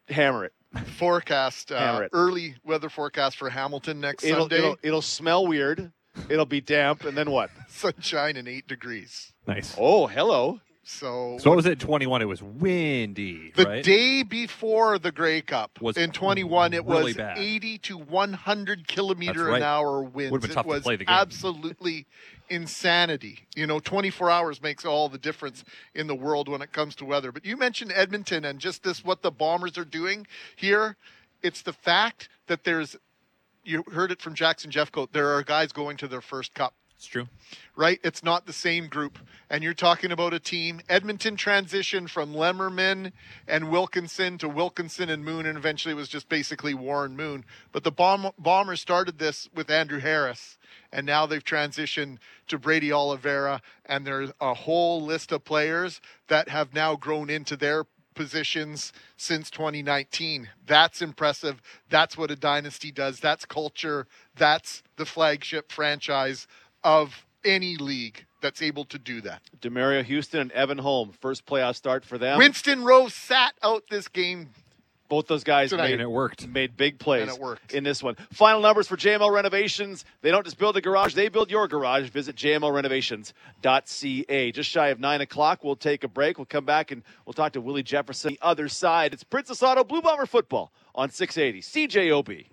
hammer it. Forecast uh, hammer it. early weather forecast for Hamilton next it'll, Sunday. It'll, it'll smell weird. It'll be damp, and then what? Sunshine and eight degrees. Nice. Oh, hello. So, so what was it? Twenty one. It was windy. The right? day before the Grey Cup was in twenty one. It really was bad. eighty to one hundred kilometer right. an hour winds. It was absolutely insanity. You know, twenty four hours makes all the difference in the world when it comes to weather. But you mentioned Edmonton and just this what the Bombers are doing here. It's the fact that there's. You heard it from Jackson Jeffcoat. There are guys going to their first cup. It's true. Right? It's not the same group. And you're talking about a team. Edmonton transitioned from Lemmerman and Wilkinson to Wilkinson and Moon, and eventually it was just basically Warren Moon. But the bomb- Bombers started this with Andrew Harris, and now they've transitioned to Brady Oliveira, and there's a whole list of players that have now grown into their positions since 2019. That's impressive. That's what a dynasty does. That's culture. That's the flagship franchise of any league that's able to do that. Demerio Houston and Evan Holm, first playoff start for them. Winston Rose sat out this game. both those guys Tonight. made, And it worked. made big plays And it worked. in this one. Final numbers for JML Renovations. They don't just build a garage, they build your garage. Visit jmlrenovations.ca. Just shy of 9 o'clock, we'll take a break. We'll come back and we'll talk to Willie Jefferson. The other side, it's Princess Auto Blue Bomber Football on 680 CJOB.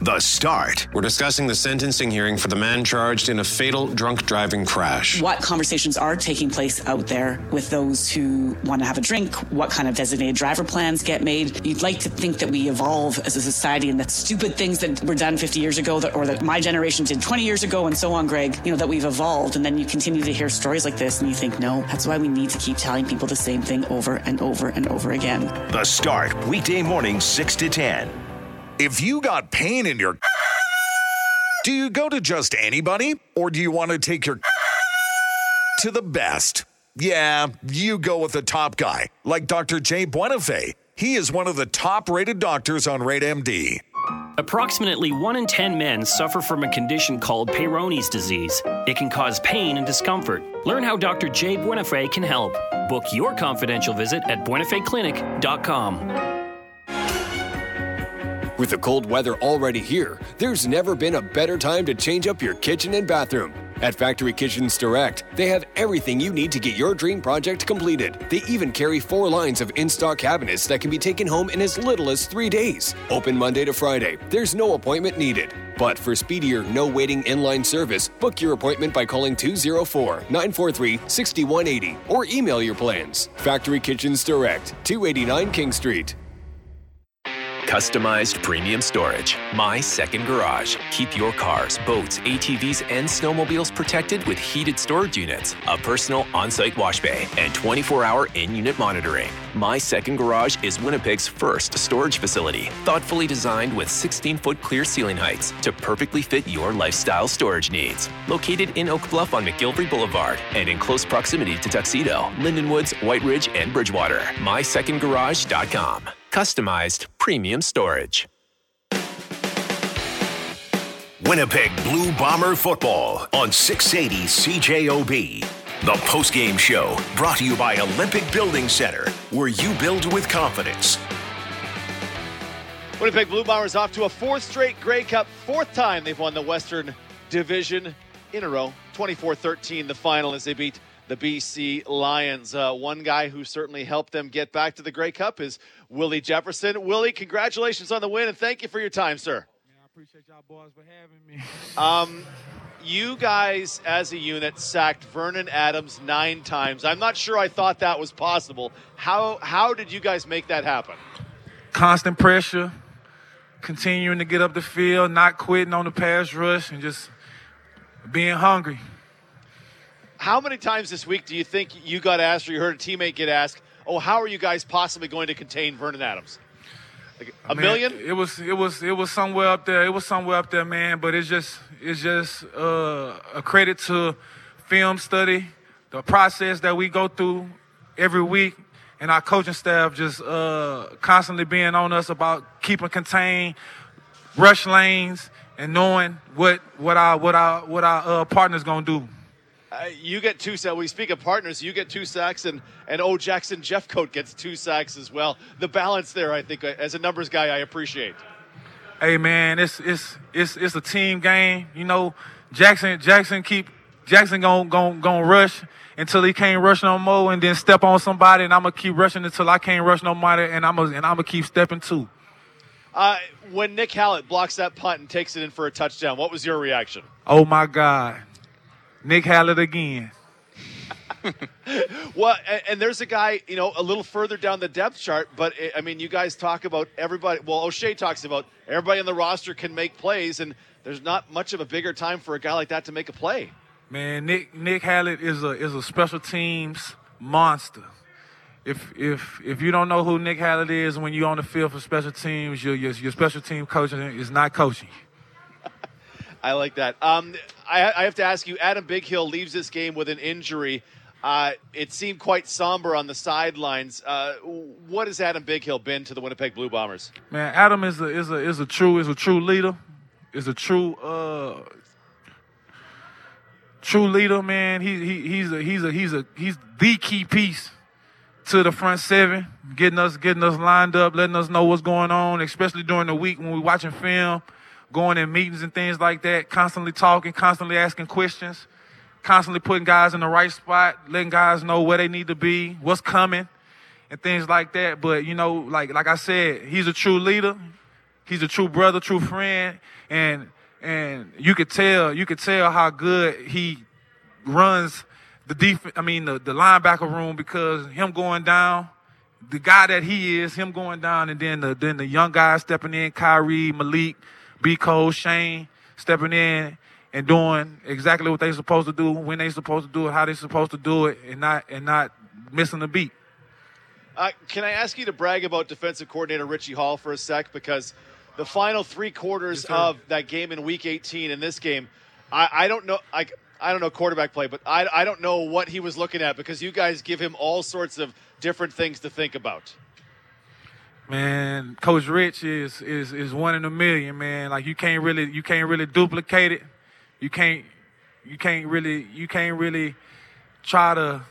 The Start. We're discussing the sentencing hearing for the man charged in a fatal drunk driving crash. what conversations are taking place out there with those who want to have a drink, what kind of designated driver plans get made. You'd like to think that we evolve as a society and that stupid things that were done 50 years ago that, or that my generation did 20 years ago and so on, Greg, you know, that we've evolved. And then you continue to hear stories like this and you think, no, that's why we need to keep telling people the same thing over and over and over again. The Start. Weekday morning, 6 to 10. If you got pain in your do you go to just anybody or do you want to take your to the best? Yeah, you go with the top guy, like Dr. Jay Buenafe. He is one of the top rated doctors on Rate MD. Approximately 1 in 10 men suffer from a condition called Peyronie's disease. It can cause pain and discomfort. Learn how Dr. Jay Buenafe can help. Book your confidential visit at buenafeclinic.com. With the cold weather already here, there's never been a better time to change up your kitchen and bathroom. At Factory Kitchens Direct, they have everything you need to get your dream project completed. They even carry four lines of in stock cabinets that can be taken home in as little as three days. Open Monday to Friday. There's no appointment needed. But for speedier, no waiting inline service, book your appointment by calling 204 943 6180 or email your plans. Factory Kitchens Direct, 289 King Street. Customized premium storage. My Second Garage. Keep your cars, boats, ATVs, and snowmobiles protected with heated storage units, a personal on site wash bay, and 24 hour in unit monitoring. My Second Garage is Winnipeg's first storage facility, thoughtfully designed with 16 foot clear ceiling heights to perfectly fit your lifestyle storage needs. Located in Oak Bluff on McGillivray Boulevard and in close proximity to Tuxedo, Lindenwoods, Whyte Ridge, and Bridgewater. MySecondGarage.com. Customized premium storage. Winnipeg Blue Bomber football on 680 CJOB. The postgame show brought to you by Olympic Building Center, where you build with confidence. Winnipeg Blue Bombers off to a fourth straight Grey Cup, fourth time they've won the Western Division in a row. 24 13, the final as they beat the BC Lions. Uh, one guy who certainly helped them get back to the Grey Cup is Willie Jefferson. Willie, congratulations on the win and thank you for your time, sir. I appreciate y'all boys for having me. Um, you guys, as a unit, sacked Vernon Adams nine times. I'm not sure I thought that was possible. How how did you guys make that happen? Constant pressure, continuing to get up the field, not quitting on the pass rush, and just being hungry. How many times this week do you think you got asked or you heard a teammate get asked, "Oh, how are you guys possibly going to contain Vernon Adams?" Like a million? It was it was it was somewhere up there. It was somewhere up there, man. But it's just it's just uh, a credit to film study, the process that we go through every week, and our coaching staff just uh, constantly being on us about keeping contained, rush lanes, and knowing what what our what our what our uh, partners gonna do. Uh, you get two sacks. We speak of partners. You get two sacks, and and O Jackson Jeffcoat gets two sacks as well. The balance there, I think, uh, as a numbers guy, I appreciate. Hey man, it's it's it's it's a team game. You know, Jackson Jackson keep Jackson gon' gon' gon' rush until he can't rush no more, and then step on somebody, and I'm gonna keep rushing until I can't rush no more, and I'm gonna and I'm gonna keep stepping too. Uh, when Nick Hallett blocks that punt and takes it in for a touchdown, what was your reaction? Oh my God, Nick Hallett again. Well, and, and there's a guy, you know, a little further down the depth chart, but eh, I mean, you guys talk about everybody. Well, O'Shea talks about everybody on the roster can make plays, and there's not much of a bigger time for a guy like that to make a play. Man, Nick Nick Hallett is a is a special teams monster. If if if you don't know who Nick Hallett is when you're on the field for special teams, your your, your special team coaching is not coaching. I like that. Um, I, I have to ask you, Adam Bighill leaves this game with an injury. Uh, it seemed quite somber on the sidelines. Uh, what has Adam Bighill been to the Winnipeg Blue Bombers? Man, Adam is a is a is a true is a true leader, is a true uh true leader. Man, he he he's a he's a he's a he's the key piece to the front seven, getting us getting us lined up, letting us know what's going on, especially during the week when we're watching film, going in meetings and things like that, constantly talking, constantly asking questions, constantly putting guys in the right spot, letting guys know where they need to be, what's coming, and things like that. But you know, like like I said, he's a true leader. He's a true brother, true friend, and and you could tell you could tell how good he runs the defense. I mean the the linebacker room because him going down, the guy that he is, him going down, and then the then the young guys stepping in, Kyrie, Malik, B. Cole, Shane stepping in and doing exactly what they're supposed to do, when they're supposed to do it, how they're supposed to do it, and not and not missing a beat. Uh, can I ask you to brag about defensive coordinator Richie Hall for a sec? Because the final three quarters of that game in Week 18 in this game, I, I don't know. I, I don't know quarterback play, but I, I don't know what he was looking at because you guys give him all sorts of different things to think about. Man, Coach Rich is is is one in a million, man. Like you can't really you can't really duplicate it. You can't you can't really you can't really try to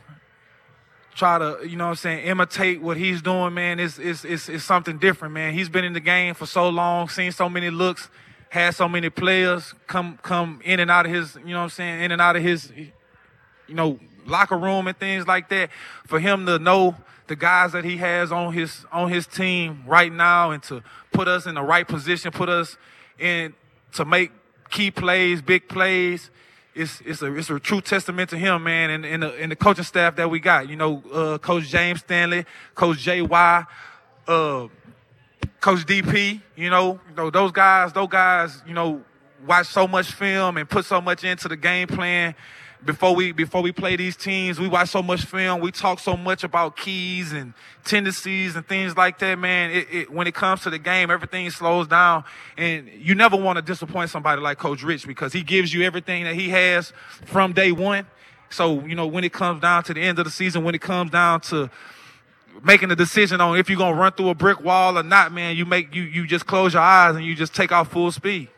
try to, you know what I'm saying, imitate what he's doing, man. It's it's it's it's something different, man. He's been in the game for so long, seen so many looks, had so many players come come in and out of his, you know what I'm saying, in and out of his you know, locker room and things like that. For him to know the guys that he has on his on his team right now and to put us in the right position, put us in to make key plays, big plays. It's it's a it's a true testament to him, man, and, and the the coaching staff that we got. You know, uh, Coach James Stanley, Coach J.Y., uh, Coach DP, you know, you know, those guys, those guys, you know, watch so much film and put so much into the game plan before we before we play these teams. We watch so much film. We talk so much about keys and tendencies and things like that, man. It, it, when it comes to the game, everything slows down, and you never want to disappoint somebody like Coach Rich because he gives you everything that he has from day one. So you know, when it comes down to the end of the season, when it comes down to making a decision on if you're gonna run through a brick wall or not, man, you make you you just close your eyes and you just take off full speed.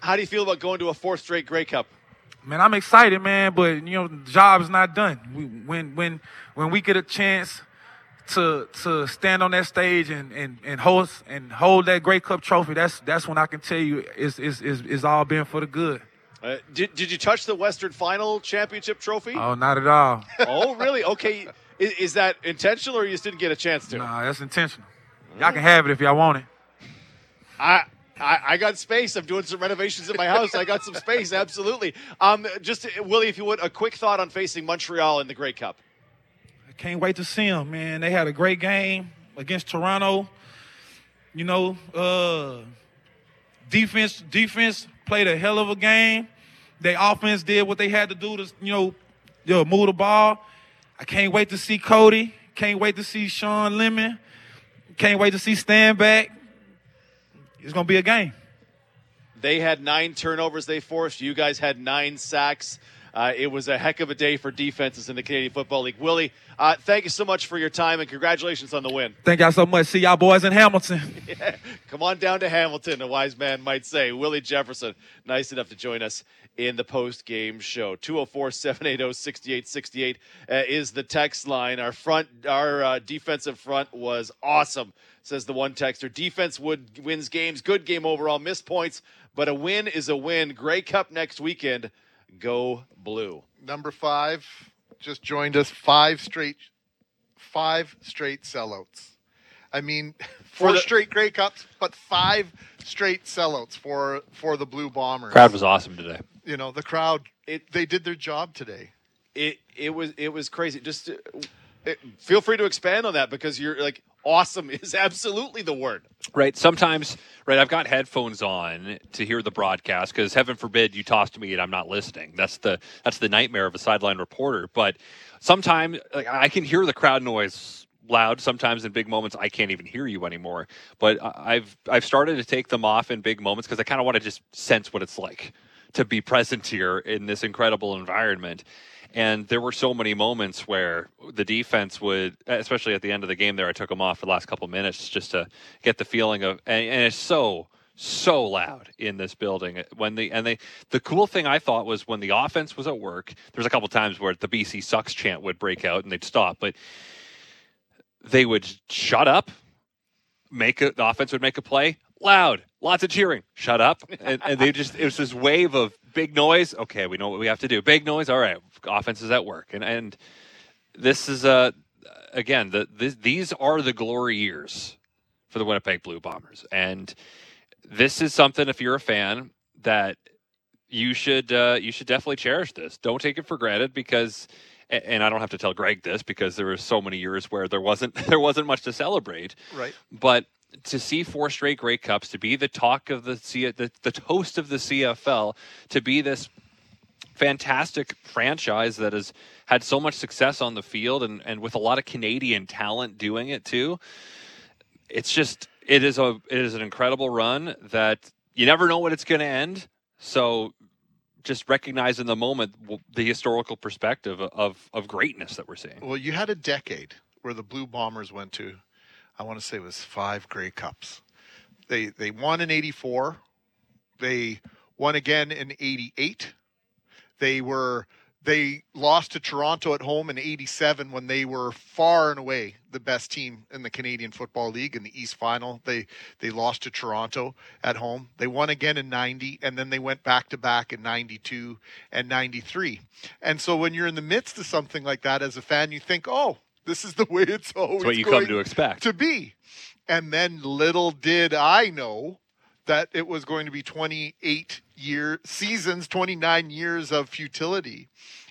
How do you feel about going to a fourth straight Grey Cup? Man, I'm excited, man, but you know, the job not done. We, when when when we get a chance to to stand on that stage and and and host and hold that Grey Cup trophy, that's that's when I can tell you it's it's it's, it's all been for the good. Uh, did, did you touch the Western Final Championship trophy? Oh, not at all. oh, really? Okay. Is, is that intentional or you just didn't get a chance to? Nah, that's intentional. Y'all can have it if y'all want it. I, I I got space. I'm doing some renovations in my house. I got some space. Absolutely. Um, just Willie, if you would, a quick thought on facing Montreal in the Grey Cup. I can't wait to see them, man. They had a great game against Toronto. You know, uh, defense defense played a hell of a game. Their offense did what they had to do to, you know, you know, move the ball. I can't wait to see Cody. Can't wait to see Shawn Lemon. Can't wait to see Stan back. It's gonna be a game. They had nine turnovers they forced. You guys had nine sacks. Uh, it was a heck of a day for defenses in the Canadian Football League. Willie, uh, thank you so much for your time and congratulations on the win. Thank y'all so much. See y'all boys in Hamilton. Come on down to Hamilton, a wise man might say. Willie Jefferson, nice enough to join us in the post game show. 204 780 6868 uh, is the text line. Our front, our uh, defensive front was awesome, says the one texter. Defense would wins games, good game overall, missed points, but a win is a win. Grey Cup next weekend. Go blue. Number five just joined us. Five straight, five straight sellouts. I mean, four the- straight Grey Cups, but five straight sellouts for for the Blue Bombers. Crowd was awesome today. You know, the crowd. It, they did their job today. It it was it was crazy. Just uh, it, Eh, feel free to expand on that because you're like awesome is absolutely the word. Right. Sometimes, right, I've got headphones on to hear the broadcast because heaven forbid you toss to me and I'm not listening. That's the that's the nightmare of a sideline reporter. But sometimes like, I can hear the crowd noise loud. Sometimes in big moments I can't even hear you anymore. But I've I've started to take them off in big moments because I kind of want to just sense what it's like to be present here in this incredible environment. And there were so many moments where the defense would, especially at the end of the game, there I took them off for the last couple minutes just to get the feeling of, and, and it's so so loud in this building when the and they the cool thing I thought was when the offense was at work. There's a couple times where the BC sucks chant would break out and they'd stop, but they would shut up, make a, the offense would make a play, loud, lots of cheering, shut up, and, and they just it was this wave of big noise. Okay, we know what we have to do. Big noise. All right, offense is at work, and and this is uh again the this, these are the glory years for the Winnipeg Blue Bombers, and this is something if you're a fan that you should uh, you should definitely cherish this. Don't take it for granted because and I don't have to tell Greg this because there were so many years where there wasn't there wasn't much to celebrate. Right. But to see four straight Grey Cups, to be the talk of the C, the, the toast of the CFL, to be this fantastic franchise that has had so much success on the field and, and with a lot of Canadian talent doing it too. It's just it is a it is an incredible run that you never know when it's going to end. So just recognize in the moment the historical perspective of of greatness that we're seeing. Well, you had a decade where the Blue Bombers went to, I want to say it was five Grey Cups. They they won in '84. They won again in '88. They were they lost to Toronto at home in 87 when they were far and away the best team in the Canadian Football League in the East Final. They they lost to Toronto at home. They won again in 90 and then they went back to back in 92 and 93. And so when you're in the midst of something like that as a fan you think, "Oh, this is the way it's always That's what you come to expect. to be." And then little did I know that it was going to be 28 year seasons, 29 years of futility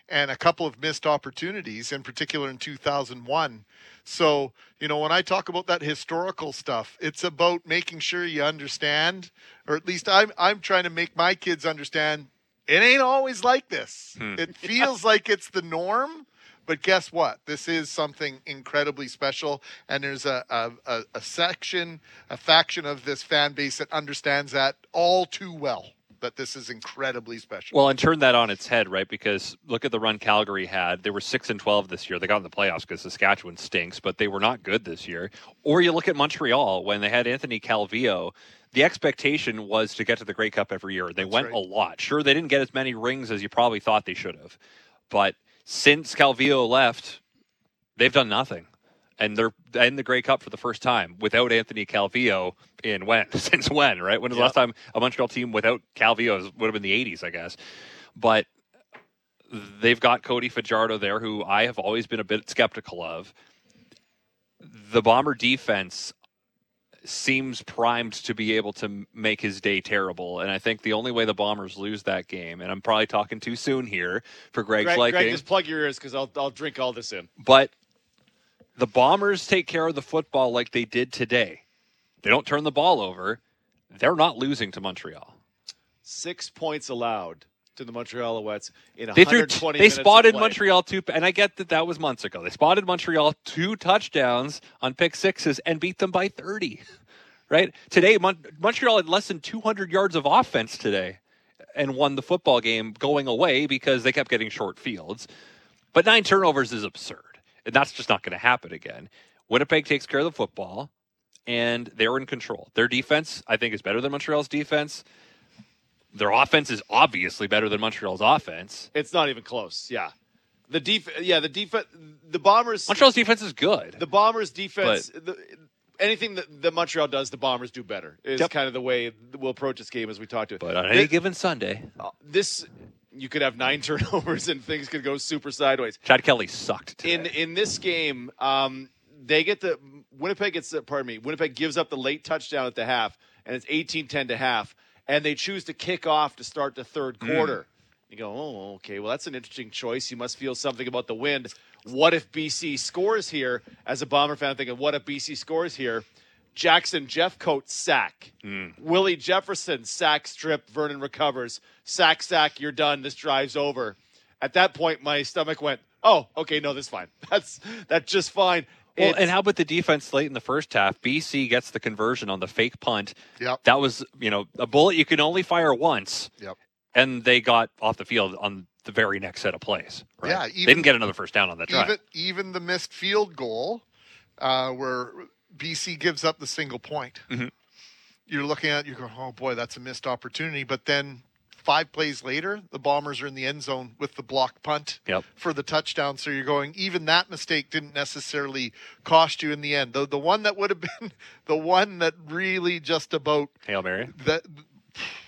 and a couple of missed opportunities, in particular in 2001. So, you know, when I talk about that historical stuff, it's about making sure you understand, or at least I'm, I'm trying to make my kids understand it ain't always like this. Hmm. It feels like it's the norm, but guess what? This is something incredibly special, and there's a, a, a, section, a faction of this fan base that understands that all too well. That this is incredibly special. Well, and turn that on its head, right? Because look at the run Calgary had. They were six and twelve this year. They got in the playoffs because Saskatchewan stinks, but they were not good this year. Or you look at Montreal when they had Anthony Calvillo. The expectation was to get to the Grey Cup every year. They went a lot. Sure, they didn't get as many rings as you probably thought they should have, but since Calvillo left, they've done nothing. And they're in the Grey Cup for the first time without Anthony Calvillo in when? Since when, right? When was the last time a Montreal team without Calvillo would have been the 80s, I guess. But they've got Cody Fajardo there, who I have always been a bit skeptical of. The Bomber defense seems primed to be able to make his day terrible. And I think the only way the Bombers lose that game, and I'm probably talking too soon here for Greg's Greg, liking, Greg, just plug your ears because I'll, I'll drink all this in. but the Bombers take care of the football like they did today. They don't turn the ball over. They're not losing to Montreal. Six points allowed to the Montreal Alouettes in They threw. 120 They minutes of spotted. Montreal two, and I get that that was months ago. They spotted Montreal two touchdowns on pick sixes and beat them by thirty. Right today, Mon- Montreal had less than two hundred yards of offense today, and won the football game going away because they kept getting short fields. But nine turnovers is absurd, and that's just not going to happen again. Winnipeg takes care of the football, and they're in control. Their defense, I think, is better than Montreal's defense. Their offense is obviously better than Montreal's offense. It's not even close. Yeah, the def. Yeah, the defense. The Bombers. Montreal's defense is good. The Bombers' defense. The, anything that, that Montreal does, the Bombers do better. Is Yep. kind of the way we'll approach this game as we talk to. it. But on any given Sunday, this you could have nine turnovers and things could go super sideways. Chad Kelly sucked. today. In in this game, um, they get the Winnipeg gets the, pardon me. Winnipeg gives up the late touchdown at the half, and it's 18-10 to half, and they choose to kick off to start the third Mm. quarter. You go, oh, okay. Well, that's an interesting choice. You must feel something about the wind. What if BC scores here? As a Bomber fan, thinking, what if BC scores here? Jackson Jeffcoat sack. Willie Jefferson sack strip. Vernon recovers. Sack sack. You're done. This drive's over. At that point, my stomach went, oh, okay, no, this is fine. That's that's just fine. Well, and how about the defense late in the first half? BC gets the conversion on the fake punt. Yep. That was, you know, a bullet you can only fire once. Yep. And they got off the field on the very next set of plays. Right? Yeah, they didn't get another first down on that drive. even even the missed field goal, uh, where BC gives up the single point. Mhm. You're looking at you're going, oh boy, that's a missed opportunity. But then five plays later, the Bombers are in the end zone with the block punt Yep. for the touchdown. So you're going, even that mistake didn't necessarily cost you in the end. The, the one that would have been the one that really just about Hail Mary. that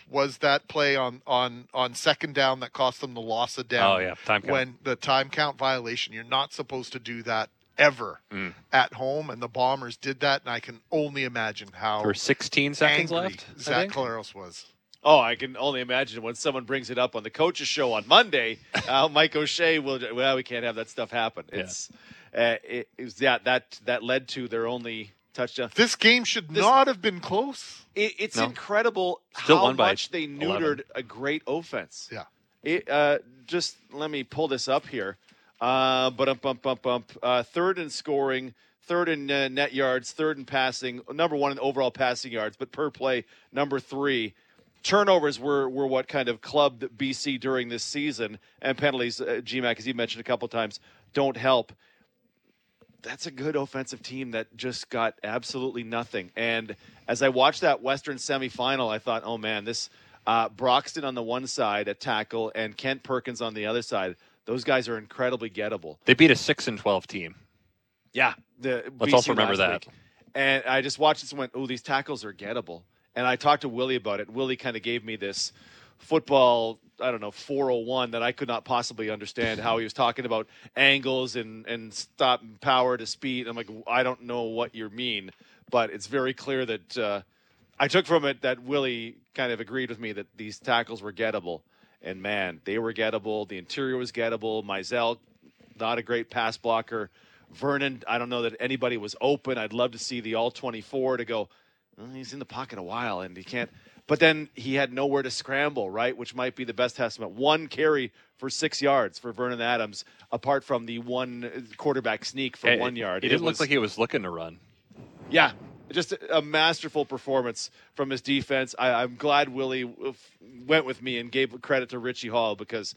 was that play on on on second down that cost them the loss of down. Oh, yeah. Time count. When the time count violation, you're not supposed to do that ever Mm. at home, and the Bombers did that, and I can only imagine how for 16 seconds left. Zach think. Was. Oh, I can only imagine when someone brings it up on the coaches show on Monday. Uh, Mike O'Shea will. Well, we can't have that stuff happen. It's uh, it, it was yeah that that led to their only touchdown. This game should not have been close. It, it's No. incredible Still how much they 11. neutered a great offense. Yeah. It, uh, just let me pull this up here. Uh, but bump, bump, bump, bump. Uh, third in scoring, third in uh, net yards, third in passing, number one in overall passing yards, but per play, number three. Turnovers were, were what kind of clubbed BC during this season, and penalties, uh, GMAC, as you mentioned a couple times, don't help that's a good offensive team that just got absolutely nothing. And as I watched that Western semifinal, I thought, oh man, this uh, Broxton on the one side at tackle and Kent Perkins on the other side. Those guys are incredibly gettable. They beat a 6 and 12 team. Yeah, the Let's BC also remember that. week. And I just watched this and went, "Oh, these tackles are gettable." And I talked to Willie about it. Willie kind of gave me this football, I don't know, 401 that I could not possibly understand how he was talking about angles and and stop and power to speed. I'm like, I don't know what you mean, but it's very clear that uh, I took from it that Willie kind of agreed with me that these tackles were gettable. And man, they were gettable. The interior was gettable. Mizell, not a great pass blocker. Vernon, I don't know that anybody was open. I'd love to see the all 24 to go, "Oh, he's in the pocket a while and he can't. But then he had nowhere to scramble, right? Which might be the best testament. One carry for six yards for Vernon Adams, apart from the one quarterback sneak for It- one yard. It, didn't look like he was looking to run. Yeah, just a, masterful performance from his defense. I, I'm glad Willie went with me and gave credit to Richie Hall because,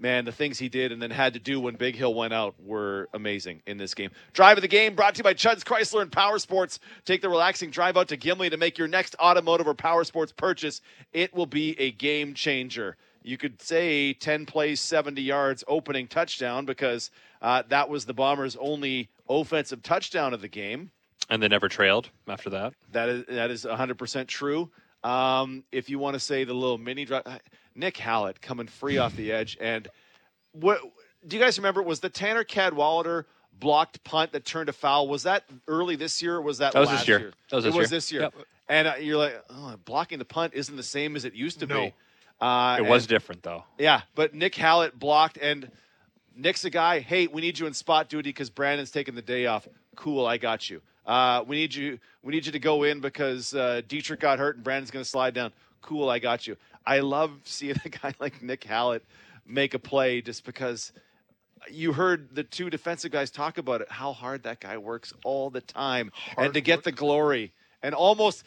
man, the things he did and then had to do when Bighill went out were amazing in this game. Drive of the game brought to you by Chuds Chrysler and Power Sports. Take the relaxing drive out to Gimli to make your next automotive or power sports purchase. It will be a game changer. You could say 10 plays, 70 yards, opening touchdown because uh, that was the Bombers' only offensive touchdown of the game. And they never trailed after that. That is that is 100% true. Um, if you want to say the little mini drive, Nick Hallett coming free off the edge, and what do you guys remember? Was the Tanner Cadwallader blocked punt that turned a foul? Was that early this year? or Was that, That was this last year. That was it this was year. this year. Yep. And uh, you're like, oh, blocking the punt isn't the same as it used to be. Uh, it was and- different, though. yeah, but Nick Hallett blocked, and Nick's a guy. Hey, we need you in spot duty because Brandon's taking the day off. Cool, I got you. Uh, we need you. We need you to go in because uh, Dietrich got hurt and Brandon's going to slide down. Cool, I got you. I love seeing a guy like Nick Hallett make a play just because you heard the two defensive guys talk about it, how hard that guy works all the time, and to get the glory, and almost,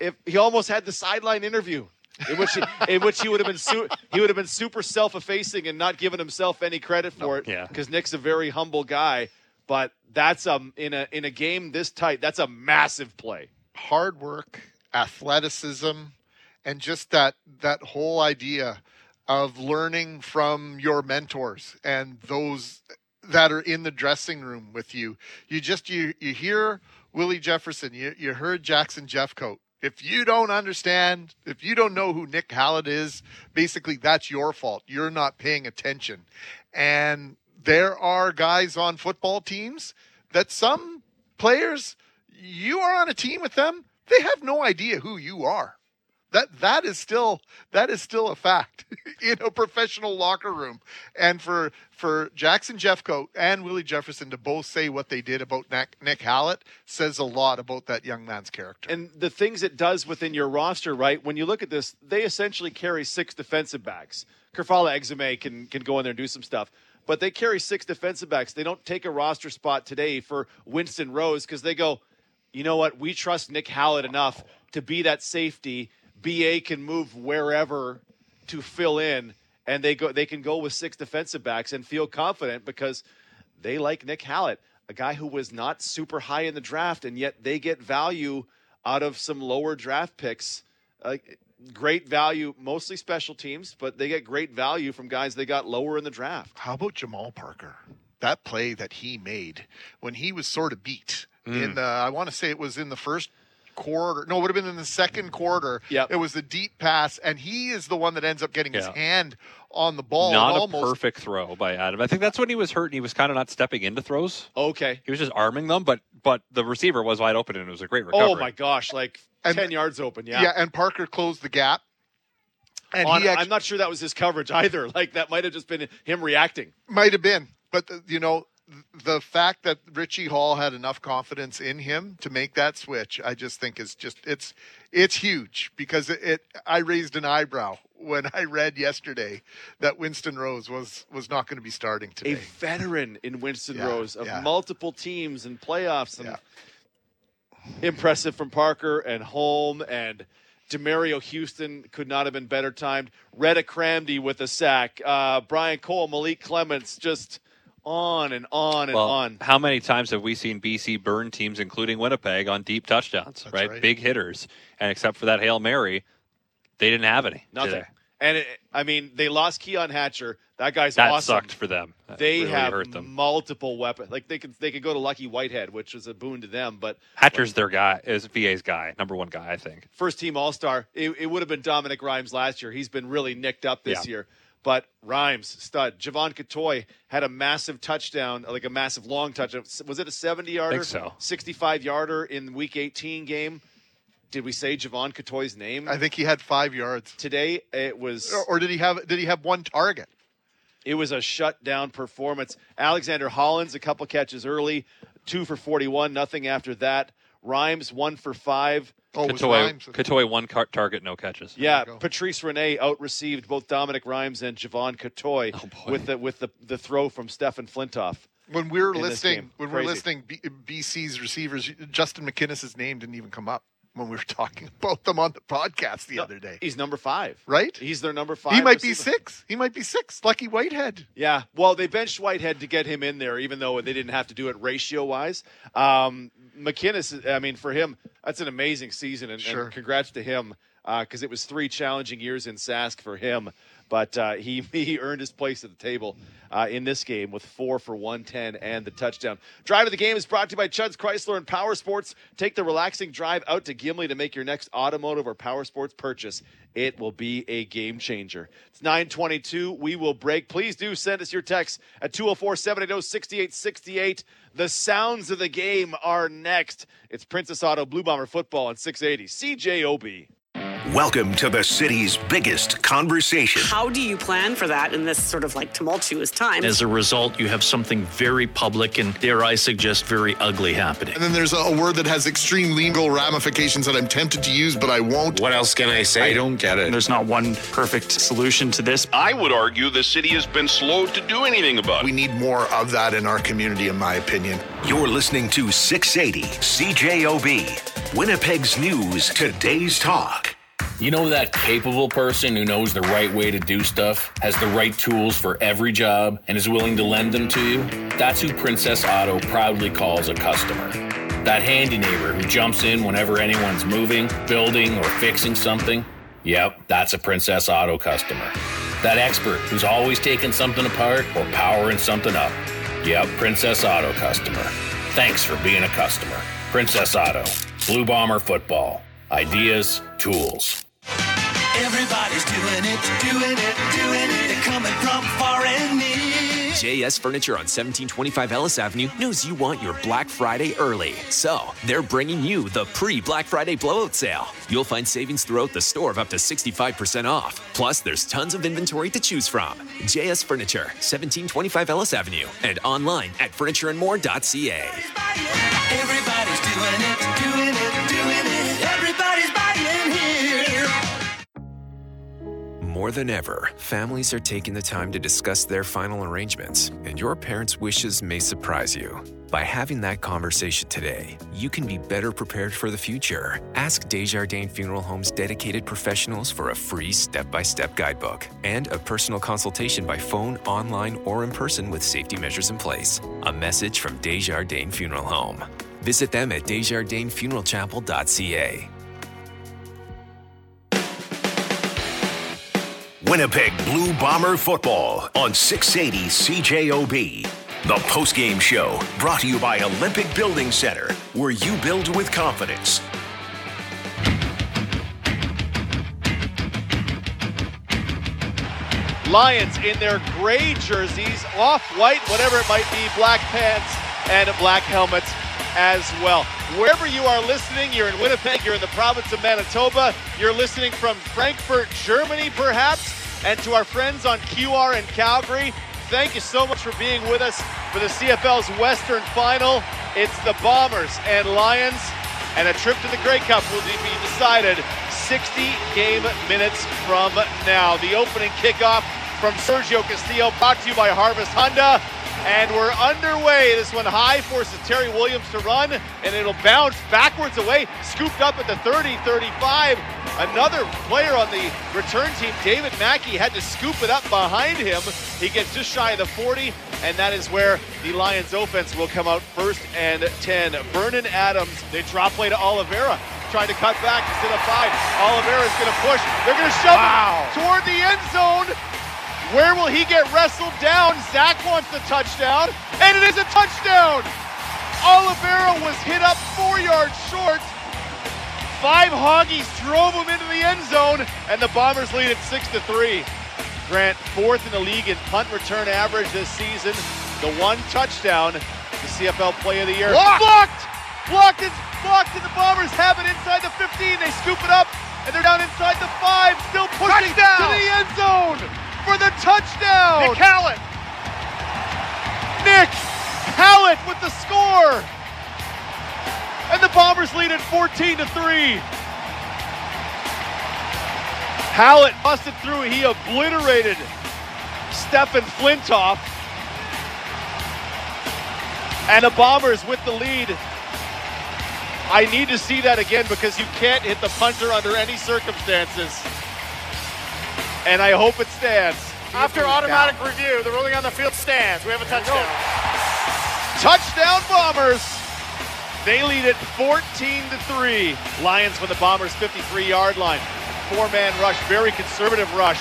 if he almost had the sideline interview. In which, he, in which he would have been su- he would have been super self-effacing and not giving himself any credit for it. Yeah. because Nick's a very humble guy. But that's um in a in a game this tight, that's a massive play. hard work, athleticism, and just that that whole idea of learning from your mentors and those that are in the dressing room with you. You just you you hear Willie Jefferson, you you heard Jackson Jeffcoat. If you don't understand, if you don't know who Nick Hallett is, basically that's your fault. You're not paying attention. And there are guys on football teams that some players you are on a team with them, they have no idea who you are. That that is still that is still a fact in a professional locker room. And for for Jackson Jeffcoat and Willie Jefferson to both say what they did about Nick, Nick Hallett says a lot about that young man's character. And the things it does within your roster, right? When you look at this, they essentially carry six defensive backs. Kerfala Exume can can go in there and do some stuff. But they carry six defensive backs. They don't take a roster spot today for Winston Rose because they go, you know what? We trust Nick Hallett enough to be that safety. BA can move wherever to fill in, and they go. They can go with six defensive backs and feel confident because they like Nick Hallett, a guy who was not super high in the draft, and yet they get value out of some lower draft picks. Uh, great value, mostly special teams, but they get great value from guys they got lower in the draft. How about Jamal Parker? That play that he made when he was sort of beat in the, I want to say it was in the first quarter. No, it would have been in the second quarter. Yep. It was the deep pass, and he is the one that ends up getting his hand on the ball. Not and a almost, perfect throw by Adam. I think that's when he was hurt and he was kind of not stepping into throws. Okay. He was just arming them, but but the receiver was wide open and it was a great oh recovery. Oh my gosh, like And- 10 yards open. Yeah. Yeah. and Parker closed the gap. And On- he actually I'm not sure that was his coverage either. Like that might have just been him reacting. might have been, but the, you know, the fact that Richie Hall had enough confidence in him to make that switch, I just think is just it's it's huge because it, it I raised an eyebrow when I read yesterday that Winston Rose was was not going to be starting today. A veteran in Winston Yeah, Rose of yeah. multiple teams and playoffs and Yeah. impressive from Parker and Holm and Demerio Houston could not have been better timed. Redha Kramdi with a sack. Uh, Brian Cole, Malik Clements, just on and on and well, on. how many times have we seen BC burn teams, including Winnipeg, on deep touchdowns? Right? right. big hitters, and except for that hail mary, they didn't have any. Nothing. today. And it, I mean, they lost Keon Hatcher. That guy's That awesome. sucked for them. That They really have hurt them. multiple weapons. Like they could they could go to Lucky Whitehead, which was a boon to them. But Hatcher's their guy. Is VA's guy, number one guy, I think. first team All Star, it, it would have been Dominic Rhymes last year. He's been really nicked up this Yeah. year. But Rhymes, stud. Jevon Cottoy had a massive touchdown, like a massive long touchdown. Was it a 70 yarder? Think so. 65 yarder in week 18 game. Did we say Jevon Cottoy's name? I think he had five yards, Today it was or, or did he have did he have one target? It was a shutdown performance. Alexander Hollins, a couple catches early, two for 41, nothing after that. Rhymes, one for five. Oh, it Cottoy, Cottoy one car- target, no catches. Yeah. Patrice Rene out received both Dominic Rhymes and Jevon Cottoy Oh, with the with the, the throw from Stefan Flintoft. When we were in listing game. when we were listing B, BC's receivers, Justin McInnis's name didn't even come up when we were talking about them on the podcast the other day. He's number five. Right? He's their number five. He might be six. He might be six. Lucky Whitehead. Yeah, well, they benched Whitehead to get him in there, even though they didn't have to do it ratio wise. Um, McInnis, I mean, for him, that's an amazing season, and, and congrats to him because it was three challenging years in Sask for him. But uh, he he earned his place at the table uh, in this game with four for 110 and the touchdown. Drive of the game is brought to you by Chuds Chrysler and Power Sports. Take the relaxing drive out to Gimli to make your next automotive or power sports purchase. It will be a game changer. It's 922. We will break. Please do send us your text at 204 780 6868. The sounds of the game are next. It's Princess Auto Blue Bomber football on 680 CJOB. Welcome to the city's biggest conversation. How do you plan for that in this sort of like tumultuous time? As a result, you have something very public and, dare I suggest, very ugly happening. And then there's a, a word that has extreme legal ramifications that I'm tempted to use, but I won't. What else can I say? I don't get it. There's not one perfect solution to this. I would argue the city has been slow to do anything about it. We need more of that in our community, in my opinion. You're listening to 680 CJOB, Winnipeg's news, today's talk. You know that capable person who knows the right way to do stuff, has the right tools for every job, and is willing to lend them to you? That's who Princess Auto proudly calls a customer. That handy neighbor who jumps in whenever anyone's moving, building, or fixing something? Yep, that's a Princess Auto customer. That expert who's always taking something apart or powering something up? Yep, Princess Auto customer. Thanks for being a customer. Princess Auto, Blue Bomber football. Ideas, tools. Everybody's doing it, doing it, doing it. They're coming from far and near. JS Furniture on 1725 Ellis Avenue knows you want your Black Friday early. So, they're bringing you the pre Black Friday blowout sale. You'll find savings throughout the store of up to 65% off. Plus, there's tons of inventory to choose from. JS Furniture, 1725 Ellis Avenue, and online at furnitureandmore.ca. Everybody's doing it, doing it, doing it. More than ever, families are taking the time to discuss their final arrangements, and your parents' wishes may surprise you. By having that conversation today, you can be better prepared for the future. Ask Desjardins Funeral Home's dedicated professionals for a free step by step guidebook and a personal consultation by phone, online, or in person with safety measures in place. A message from Desjardins Funeral Home. Visit them at desjardinsfuneralchapel.ca. Winnipeg Blue Bomber football on 680 CJOB. The postgame show brought to you by Olympic Building Center, where you build with confidence. Lions in their gray jerseys, off white, whatever it might be, black pants and black helmets as well. Wherever you are listening, you're in Winnipeg, you're in the province of Manitoba, you're listening from Frankfurt, Germany, perhaps, and to our friends on QR in Calgary, thank you so much for being with us for the CFL's Western Final. It's the Bombers and Lions, and a trip to the Grey Cup will be decided 60 game minutes from now. The opening kickoff from Sergio Castillo, brought to you by Harvest Honda. And we're underway. This one high forces Terry Williams to run, and it'll bounce backwards away, scooped up at the 30 35. Another player on the return team, David Mackie, had to scoop it up behind him. He gets just shy of the 40, and that is where the Lions offense will come out first and 10. Vernon Adams, they drop play to Oliveira, trying to cut back instead of five. Oliveira is going to push. They're going to shove Wow. it toward the end zone. Where will he get wrestled down? Zach wants the touchdown, and it is a touchdown. Oliveira was hit up four yards short. Five Hoggies drove him into the end zone, and the Bombers lead at six to three. Grant fourth in the league in punt return average this season. The one touchdown, the CFL Play of the Year. Blocked! blocked, blocked, it's blocked, and the Bombers have it inside the 15. They scoop it up, and they're down inside the five, still pushing Touchdown! to the end zone for the touchdown. Nick Hallett. Nick Hallett with the score. And the Bombers lead at 14 to 3. Hallett busted through. He obliterated Stefan Flintoft. And the Bombers with the lead. I need to see that again because you can't hit the punter under any circumstances. And I hope it stands. After automatic review, the ruling on the field stands. We have a touchdown. Touchdown Bombers. They lead it 14 to 3. Lions from the Bombers 53 yard line. Four man rush, very conservative rush.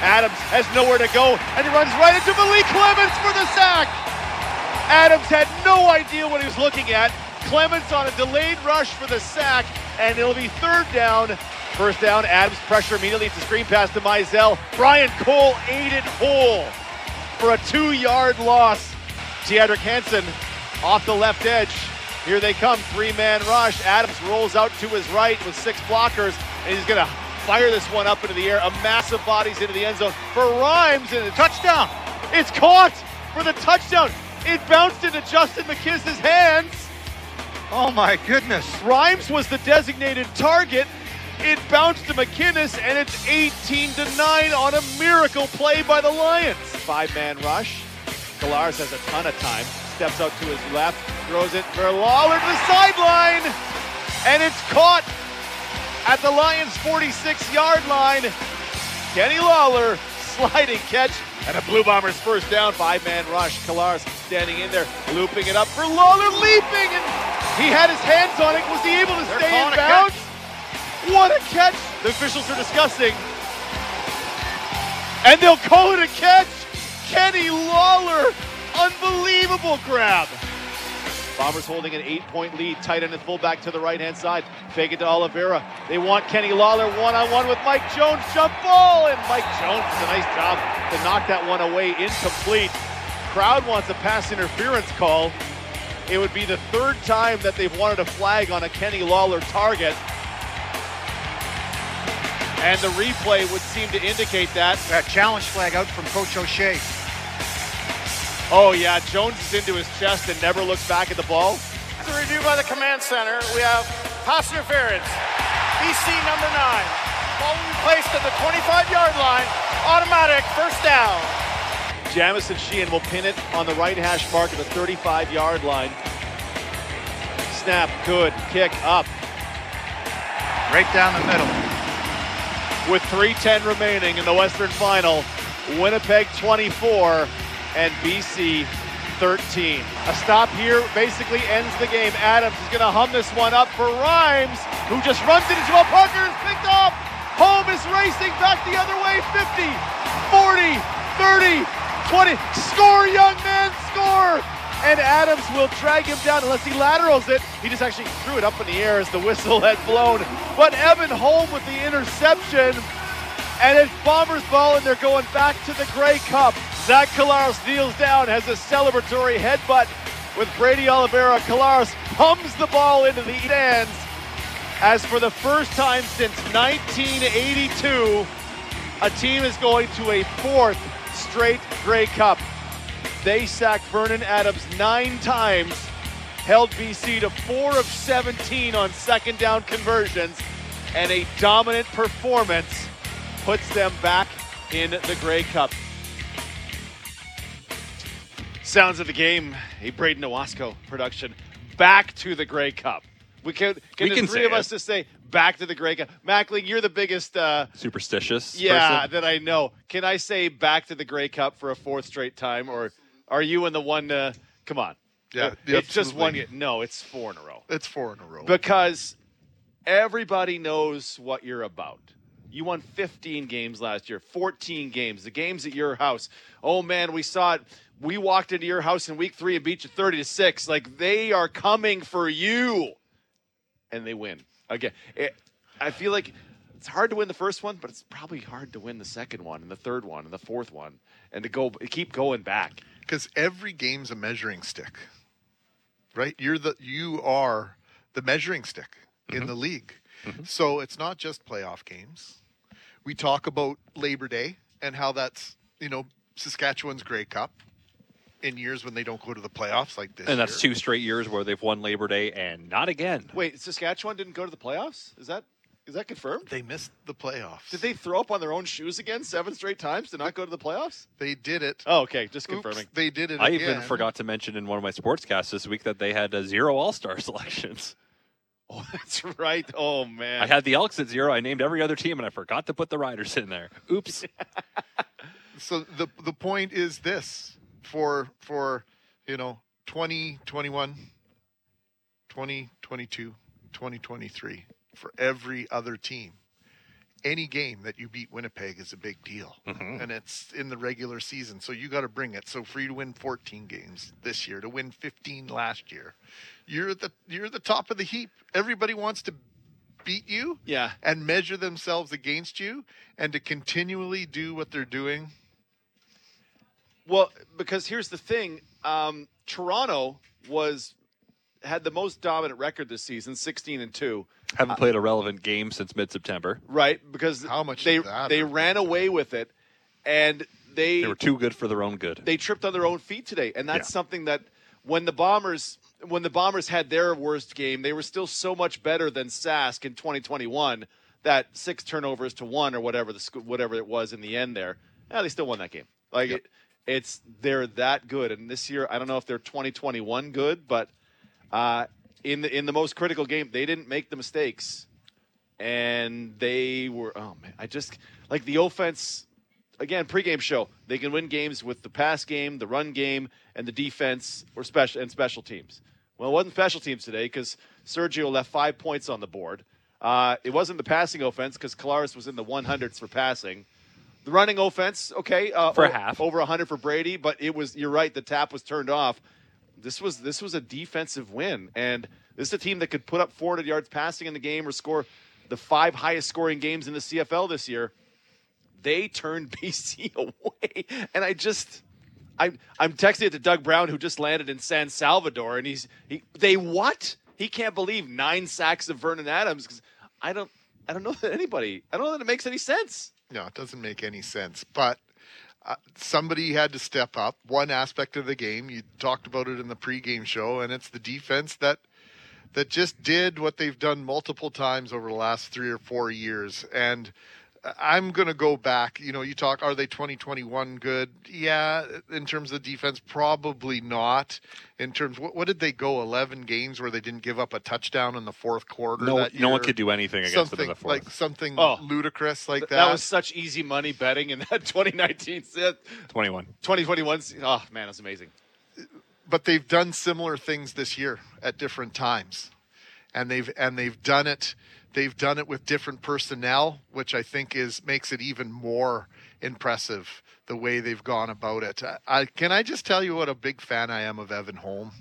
Adams has nowhere to go and he runs right into Malik Clements for the sack. Adams had no idea what he was looking at. Clements on a delayed rush for the sack, and it'll be third down. First down, Adams pressure immediately. It's a screen pass to Mizzell. Brian Cole ate it whole for a two yard loss. Teodric Hansen off the left edge. Here they come, three man rush. Adams rolls out to his right with six blockers, and he's going to fire this one up into the air. A massive bodies into the end zone for Rhymes, and a touchdown. It's caught for the touchdown. It bounced into Justin McInnis's hands. Oh my goodness. Rhymes was the designated target. It bounced to McInnis, and it's 18 to 9 on a miracle play by the Lions. Five man rush. Collaros has a ton of time. Steps out to his left, throws it for Lawler to the sideline, and it's caught at the Lions' 46 yard line. Kenny Lawler sliding catch and a Blue Bombers first down. Five man rush. Collaros standing in there, looping it up for Lawler, leaping, and he had his hands on it. Was he able to They're stay in calling a bounds? What a catch! The officials are discussing. And they'll call it a catch. Kenny Lawler, unbelievable grab. Bombers holding an eight-point lead. Tight end and fullback to the right-hand side. Fake it to Oliveira. They want Kenny Lawler one-on-one with Mike Jones. Jump ball, and Mike Jones does a nice job to knock that one away. Incomplete. Crowd wants a pass interference call. It would be the third time that they've wanted a flag on a Kenny Lawler target. And the replay would seem to indicate that. That challenge flag out from Coach O'Shea. Oh, yeah, Jones is into his chest and never looks back at the ball. After review by the command center, we have pass interference. BC number nine. Ball will be placed at the 25-yard line. Automatic first down. Jamieson Sheahan will pin it on the right hash mark at the 35 yard line. Snap, good. Kick up. Right down the middle. With 3.10 remaining in the Western Final, Winnipeg 24 and BC 13. A stop here basically ends the game. Adams is going to hum this one up for Rhymes, who just runs it into a Parker is picked off. Home is racing back the other way. 50, 40, 30, 20. Score, young man, score! And Adams will drag him down unless he laterals it. He just actually threw it up in the air as the whistle had blown. But Evan Holm with the interception. And it's Bombers ball, and they're going back to the Grey Cup. Zach Collaros kneels down, has a celebratory headbutt with Brady Oliveira. Collaros pumps the ball into the stands as for the first time since 1982, a team is going to a fourth straight Grey Cup. They sacked Vernon Adams nine times, held BC to four of 17 on second down conversions, and a dominant performance puts them back in the Grey Cup. Sounds of the game, a Braden Owasco production. Back to the Grey Cup. We can, can We the can three of us it. just say back to the Grey Cup. Mackling, you're the biggest uh, Superstitious. yeah, person. that I know. Can I say back to the Grey Cup for a fourth straight time, or are you in the one? Uh, come on. Yeah, it's just one. No, it's four in a row. It's four in a row. Because everybody knows what you're about. You won 15 games last year, 14 games. The games at your house. Oh man, we saw it. We walked into your house in week three and beat you 30 to six. Like they are coming for you, and they win again. It, I feel like it's hard to win the first one, but it's probably hard to win the second one and the third one and the fourth one, and to go keep going back. Because every game's a measuring stick, right? You're the you are the measuring stick in mm-hmm. the league. Mm-hmm. So it's not just playoff games. We talk about Labor Day and how that's you know Saskatchewan's Grey Cup in years when they don't go to the playoffs like this. And that's year. two straight years where they've won Labor Day and not again. Wait, Saskatchewan didn't go to the playoffs? Is that is that confirmed? They missed the playoffs. Did they throw up on their own shoes again seven straight times to not go to the playoffs? They did it. Oh, okay, just Oops, confirming. they did it. I again. even forgot to mention in one of my sportscasts this week that they had uh, zero All Star selections. Oh, that's right. Oh man. I had the Elks at zero. I named every other team, and I forgot to put the Riders in there. Oops. so the the point is this for for you know 2021 2022 2023 for every other team. Any game that you beat winnipeg is a big deal. And it's in the regular season so you got to bring it. So for you to win 14 games this year to win 15 last year you're at the you're at the top of the heap. Everybody wants to beat you Yeah. and measure themselves against you and to continually do what they're doing. Well, because here's the thing: um, Toronto was had the most dominant record this season, 16 and two. Haven't played a relevant game since mid September. Right, because how much they is that? they ran away with it, and they They were too good for their own good. they tripped on their own feet today, and that's Yeah. something that when the Bombers when the Bombers had their worst game, they were still so much better than Sask in 2021. That six turnovers to one or whatever the sc- whatever it was in the end there. Yeah, they still won that game. Like it, it's they're that good, and this year I don't know if they're 2021 good, but uh, in the in the most critical game they didn't make the mistakes, and they were oh man, I just like the offense again, pregame show. They can win games with the pass game, the run game, and the defense or special and special teams. Well, it wasn't special teams today because Sergio left five points on the board. Uh, it wasn't the passing offense because Collaros was in the 100s for passing. The running offense, okay, uh, For o- half. over 100 for Brady, but it was. You're right. The tap was turned off. This was this was a defensive win, and this is a team that could put up 400 yards passing in the game or score the five highest scoring games in the CFL this year they turned BC away. And I just I'm I'm texting it to Doug Brown who just landed in San Salvador and he's he they what? He can't believe nine sacks of Vernon Adams cuz I don't I don't know that anybody I don't know that it makes any sense. No, it doesn't make any sense. But uh, somebody had to step up. One aspect of the game, you talked about it in the pregame show, and it's the defense that that just did what they've done multiple times over the last three or four years. And I'm going to go back. You know, you talk, are they 2021 good? Yeah, in terms of defense, probably not. In terms, what, what did they go? 11 games where they didn't give up a touchdown in the fourth quarter. No, that no one could do anything against them in the fourth. like something Oh. ludicrous like that. That was such easy money betting in that 2019 set. 21. 2021 Oh man, that's amazing. but they've done similar things this year at different times and they've and they've done it They've done it with different personnel, which I think is makes it even more impressive the way they've gone about it. I, I can I just tell you what a big fan I am of Evan Holm.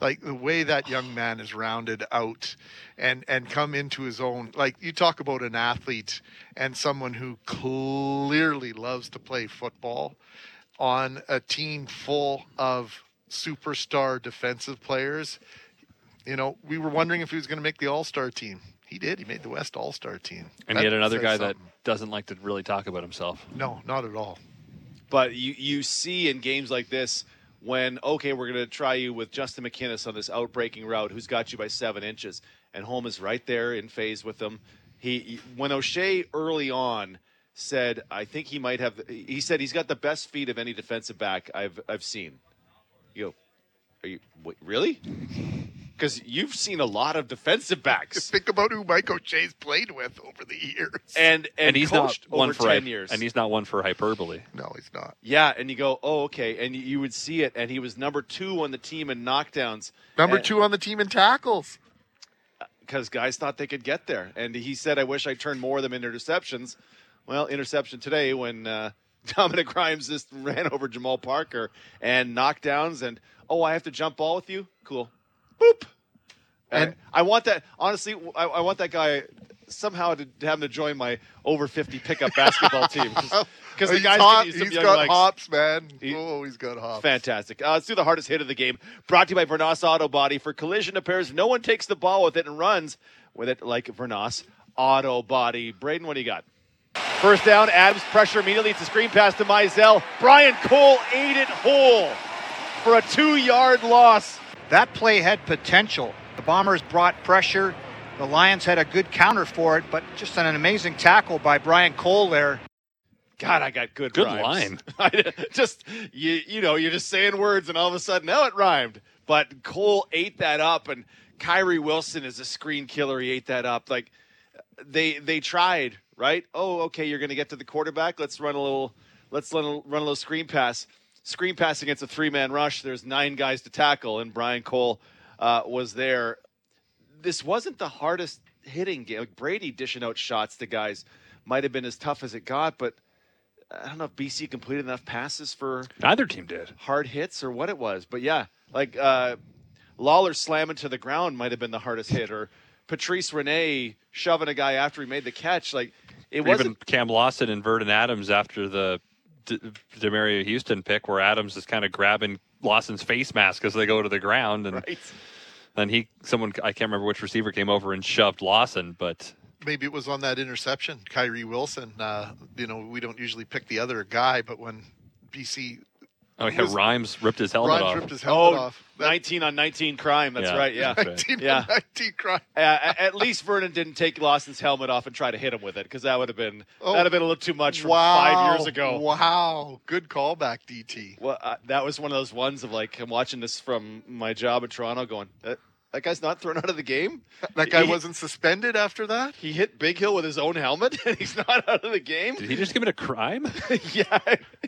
Like the way that young man is rounded out and and come into his own. Like you talk about an athlete and someone who clearly loves to play football on a team full of superstar defensive players. You know, we were wondering if he was going to make the All Star team. He did. He made the West All Star team. And That yet another guy something. that doesn't like to really talk about himself. No, not at all. But you you see in games like this when okay, we're going to try you with Justin McInnis on this outbreaking route, who's got you by seven inches, and Holm is right there in phase with them. He when O'Shea early on said, I think he might have. He said he's got the best feet of any defensive back I've I've seen. You go, are you wait, really? Because you've seen a lot of defensive backs. Think about who Mike O'Shea's played with over the years. And and, he's not one for ten hy- years. and he's not one for hyperbole. No, he's not. Yeah, and you go, oh, okay, and you would see it, and he was number two on the team in knockdowns. Number And- two on the team in tackles. because guys thought they could get there. And he said, I wish I turned more of them into interceptions. Well, interception today when uh, Dominic Rhymes just ran over Jamal Parker and knockdowns and, oh, I have to jump ball with you? Cool. Boop. And I want that, honestly, I, I want that guy somehow to, to have him to join my over 50 pickup basketball team. Because the He's guy's hot- giving you some he's got legs. hops, man. oh, he's got hops. Fantastic. Uh, let's do the hardest hit of the game. Brought to you by Vernos Auto Body. For collision repairs, no one takes the ball with it and runs with it like Vernos Auto Body. Braden, what do you got? First down, Adams pressure immediately. It's a screen pass to Mizzell. Brian Cole ate it whole for a two yard loss. That play had potential. The Bombers brought pressure. The Lions had a good counter for it, but just an amazing tackle by Brian Cole there. God, I got good. Good rhymes. line. I just you you know you're just saying words and all of a sudden now it rhymed. But Cole ate that up, and Kyrie Wilson is a screen killer. He ate that up. Like they they tried right. Oh, okay, you're going to get to the quarterback. Let's run a little. Let's run a, run a little screen pass. Screen pass against a three man rush. There's nine guys to tackle, and Brian Cole uh, was there. This wasn't the hardest hitting game. Like Brady dishing out shots to guys might have been as tough as it got, but I don't know if BC completed enough passes for Neither team did. hard hits or what it was. But yeah, like uh, Lawler slamming to the ground might have been the hardest hit, or Patrice Rene shoving a guy after he made the catch. Like it wasn't. even Cam Lawson and Vernon Adams after the D- Demerio Houston pick, where Adams is kind of grabbing Lawson's face mask as they go to the ground, and Right. then he, someone I can't remember which receiver came over and shoved Lawson, but Maybe it was on that interception, Kyrie Wilson. Uh, you know, we don't usually pick the other guy, but when BC oh yeah, was- Rhymes ripped his helmet Rhymes off. ripped his helmet Oh, off. 19 on 19 crime. That's Yeah, right. Yeah. that's right. 19 Yeah. 19 crime. Uh, at least Vernon didn't take Lawson's helmet off and try to hit him with it because that would have been Oh. that'd have been a little too much from wow. five years ago. Wow. Good callback, DT. Well, uh, that was one of those ones of like I'm watching this from my job in Toronto, going that, that guy's not thrown out of the game. That guy He- wasn't suspended after that? He hit Bighill with his own helmet, and he's not out of the game. Did he just commit a crime? yeah,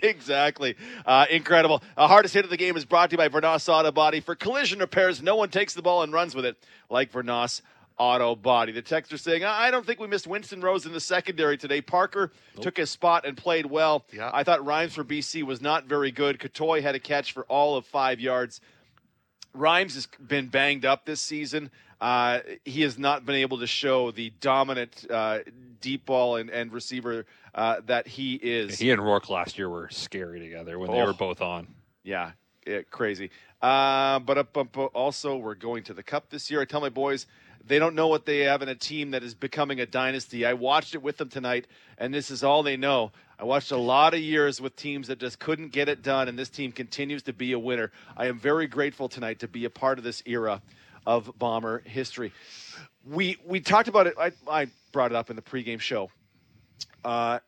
exactly. Uh, incredible. A hardest hit of the game is brought to you by Vernos Auto Body. For collision repairs, no one takes the ball and runs with it like Vernos Auto Body. The texter saying, I don't think we missed Winston Rose in the secondary today. Parker took his spot and played well. Yeah. I thought Rhymes for BC was not very good. Cottoy had a catch for all of five yards. Rhymes has been banged up this season. Uh, he has not been able to show the dominant uh, deep ball and, and receiver uh, that he is. he and Rourke last year were scary together when they Oh. were both on. Yeah, yeah crazy. Uh, but also, we're going to the Cup this year. I tell my boys they don't know what they have in a team that is becoming a dynasty. I watched it with them tonight, and this is all they know. I watched a lot of years with teams that just couldn't get it done, and this team continues to be a winner. I am very grateful tonight to be a part of this era of Bomber history. We we talked about it. I, I brought it up in the pregame show. Uh,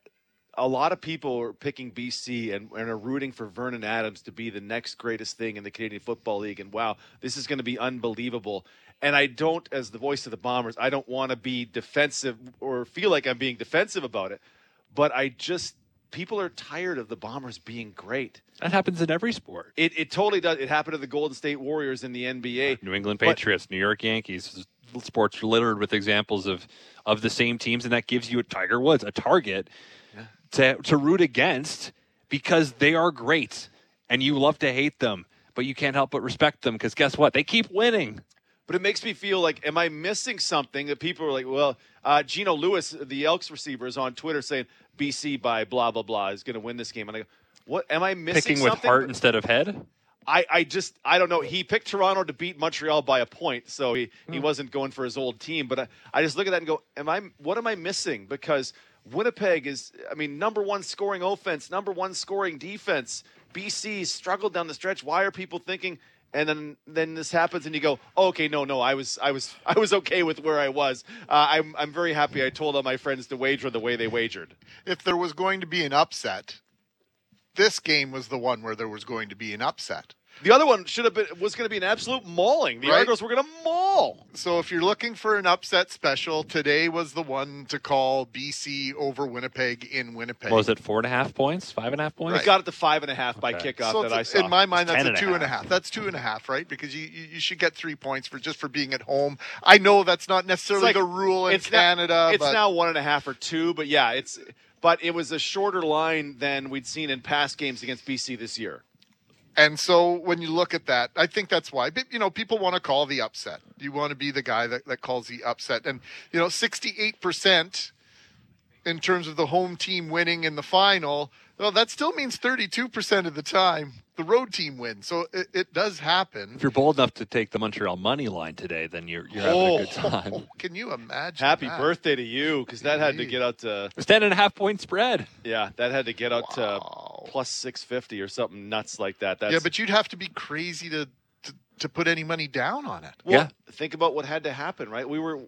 a lot of people are picking BC and, and are rooting for Vernon Adams to be the next greatest thing in the Canadian Football League. And wow, this is going to be unbelievable. And I don't, as the voice of the Bombers, I don't want to be defensive or feel like I'm being defensive about it. But I just, people are tired of the Bombers being great. That happens in every sport. It, it totally does. It happened to the Golden State Warriors in the NBA. New England But- Patriots, New York Yankees, sports are littered with examples of of the same teams, and that gives you a Tiger Woods a target to to root against because they are great, and you love to hate them, but you can't help but respect them because guess what? They keep winning. But it makes me feel like, am I missing something? That people are like, well, uh, Gino Lewis, the Elks receiver, is on Twitter saying BC by blah blah blah is going to win this game, and I go, what? Am I missing Picking with something? heart instead of head. I, I just I don't know. He picked Toronto to beat Montreal by a point, so he, Hmm. he wasn't going for his old team. But I, I just look at that and go, am I what am I missing? Because Winnipeg is I mean number one scoring offense, number one scoring defense. BC struggled down the stretch. Why are people thinking? And then then this happens, and you go, oh, okay, no, no, I was I was I was okay with where I was. Uh, I'm I'm very happy. I told all my friends to wager the way they wagered. If there was going to be an upset, this game was the one where there was going to be an upset. The other one should have been was going to be an absolute mauling. The Right. Argos were going to maul. So if you're looking for an upset special, today was the one to call BC over Winnipeg in Winnipeg. What was it four and a half points, five and a half points? We got it to five and a half by Okay. kickoff So that I saw. in my mind, It's that's 10 a and a two and a half. half. That's two and a half, right? Because you, you you should get three points for just for being at home. I know that's not necessarily the rule in it's now- Canada. it's but now one and a half or two, but yeah, it's but it was a shorter line than we'd seen in past games against BC this year. And so when you look at that, I think that's why. You know, people want to call the upset. You want to be the guy that, that calls the upset. And, you know, 68% in terms of the home team winning in the final, well, that still means 32% of the time the road team wins. So it, it does happen. If you're bold enough to take the Montreal money line today, then you're you're having a oh, good Oh. time. Can you imagine? Happy that? birthday to you, because that had to get out to It's ten and a half point spread. yeah, that had to get out to plus six fifty or something nuts like that. That's yeah, but you'd have to be crazy to, to, to put any money down on it. Well, think about what had to happen, right? We were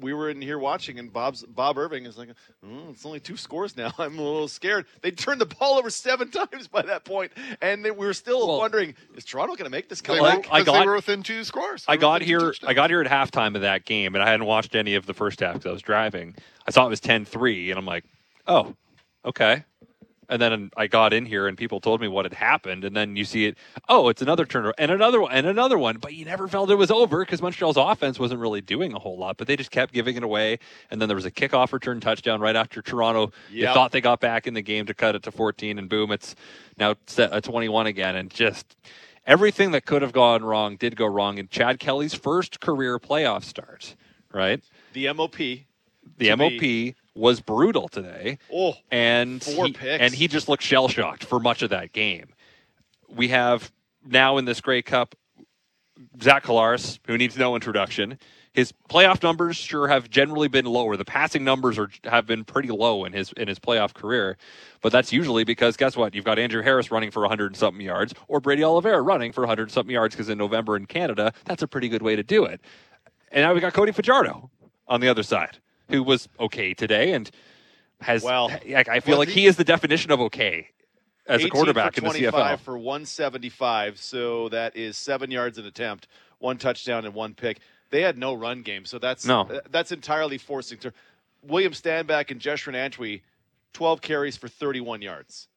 we were in here watching, and Bob's Bob Irving is like, "Mm, it's only two scores now. I'm a little scared. They turned the ball over seven times by that point, and they, we were still wondering, is Toronto going to make this They comeback? were, because they were within two scores. I They were got here. I got here at halftime of that game, and I hadn't watched any of the first half because I was driving. I saw it was 10-3, and I'm like, "Oh, okay." And then I got in here, and people told me what had happened. And then you see it. Oh, it's another turnover, and another one, and another one. But you never felt it was over because Montreal's offense wasn't really doing a whole lot. But they just kept giving it away. And then there was a kickoff return touchdown right after Toronto. You thought they got back in the game to cut it to 14, and boom, it's now set at 21 again. And just everything that could have gone wrong did go wrong in Chad Kelly's first career playoff start, right? the MOP. The MOP was brutal today. Oh, and four he, picks. and he just looked shell shocked for much of that game. We have now in this Grey Cup Zach Collaros, who needs no introduction. His playoff numbers sure have generally been lower. The passing numbers are have been pretty low in his in his playoff career, but that's usually because guess what? You've got Andrew Harris running for 100 and something yards, or Brady Oliveira running for 100 and something yards because in November in Canada, that's a pretty good way to do it. And now we got Cody Fajardo on the other side, who was okay today and has. Well, I I feel like he- he is the definition of okay as a quarterback for in the 25 CFL. for 175, so that is seven yards an attempt, one touchdown and one pick. They had no run game, so that's No. uh, that's entirely forcing. To, William Stanback and Jeshrun Antwi, 12 carries for 31 yards.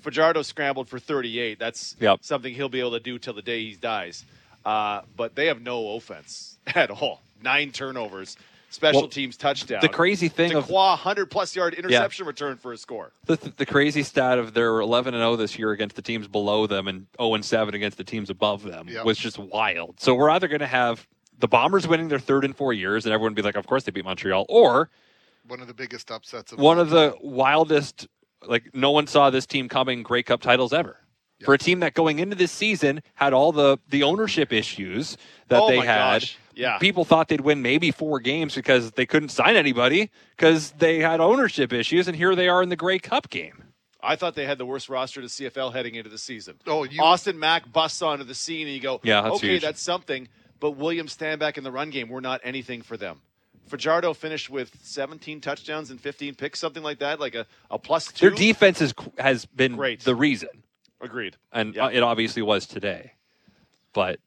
Fajardo scrambled for 38. That's Yep. something he'll be able to do till the day he dies. Uh, but they have no offense at all. Nine turnovers, special Well, teams touchdown. the crazy thing of- 100 plus yard interception return for a score. The, the crazy stat of their 11 and 0 this year against the teams below them and 0 and 7 against the teams above them Yep. was just wild. So we're either going to have the Bombers winning their third in four years, and everyone be like, "Of course they beat Montreal," or One of the biggest upsets of one of the wildest, like no one saw this team coming Grey Cup titles ever. For a team that going into this season had all the the ownership issues that Oh they had, gosh. Yeah. people thought they'd win maybe four games because they couldn't sign anybody because they had ownership issues, and here they are in the Grey Cup game. I thought they had the worst roster to CFL heading into the season. Oh, you- Austin Mack busts onto the scene, and you go, Yeah, that's okay, huge. that's something. But William Stanback in the run game, we're not anything for them. Fajardo finished with 17 touchdowns and 15 picks, something like that, like a, a plus two. Their defense is, has been Great. the reason, Agreed. and Yeah. uh, it obviously was today. But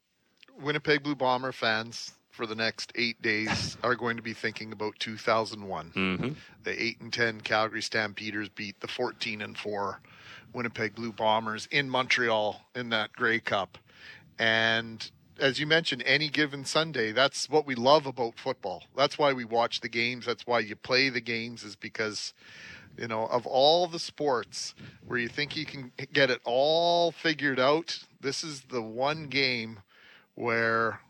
Winnipeg Blue Bomber fans for the next eight days are going to be thinking about 2001. mhm. The eight and ten Calgary Stampeders beat the 14 and four Winnipeg Blue Bombers in Montreal in that Grey Cup, and as you mentioned, any given Sunday. That's what we love about football. That's why we watch the games. That's why you play the games, is because, you know, of all the sports where you think you can get it all figured out, this is the one game where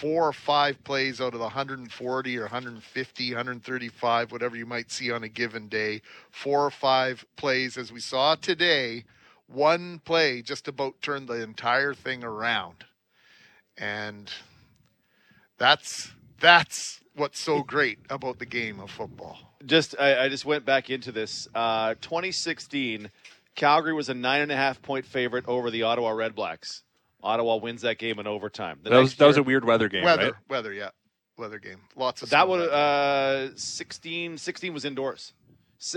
four or five plays out of the 140 or 150, 135, whatever you might see on a given day, four or five plays, as we saw today, one play just about turned the entire thing around and that's that's what's so great about the game of football. Just I, I just went back into this. Uh, 2016, Calgary was a nine and a half point favorite over the Ottawa Red Blacks. Ottawa wins that game in overtime. The That was next that was a weird weather game, weather, right? weather, yeah, weather game. Lots of that snow was uh, 16. 16 was indoors.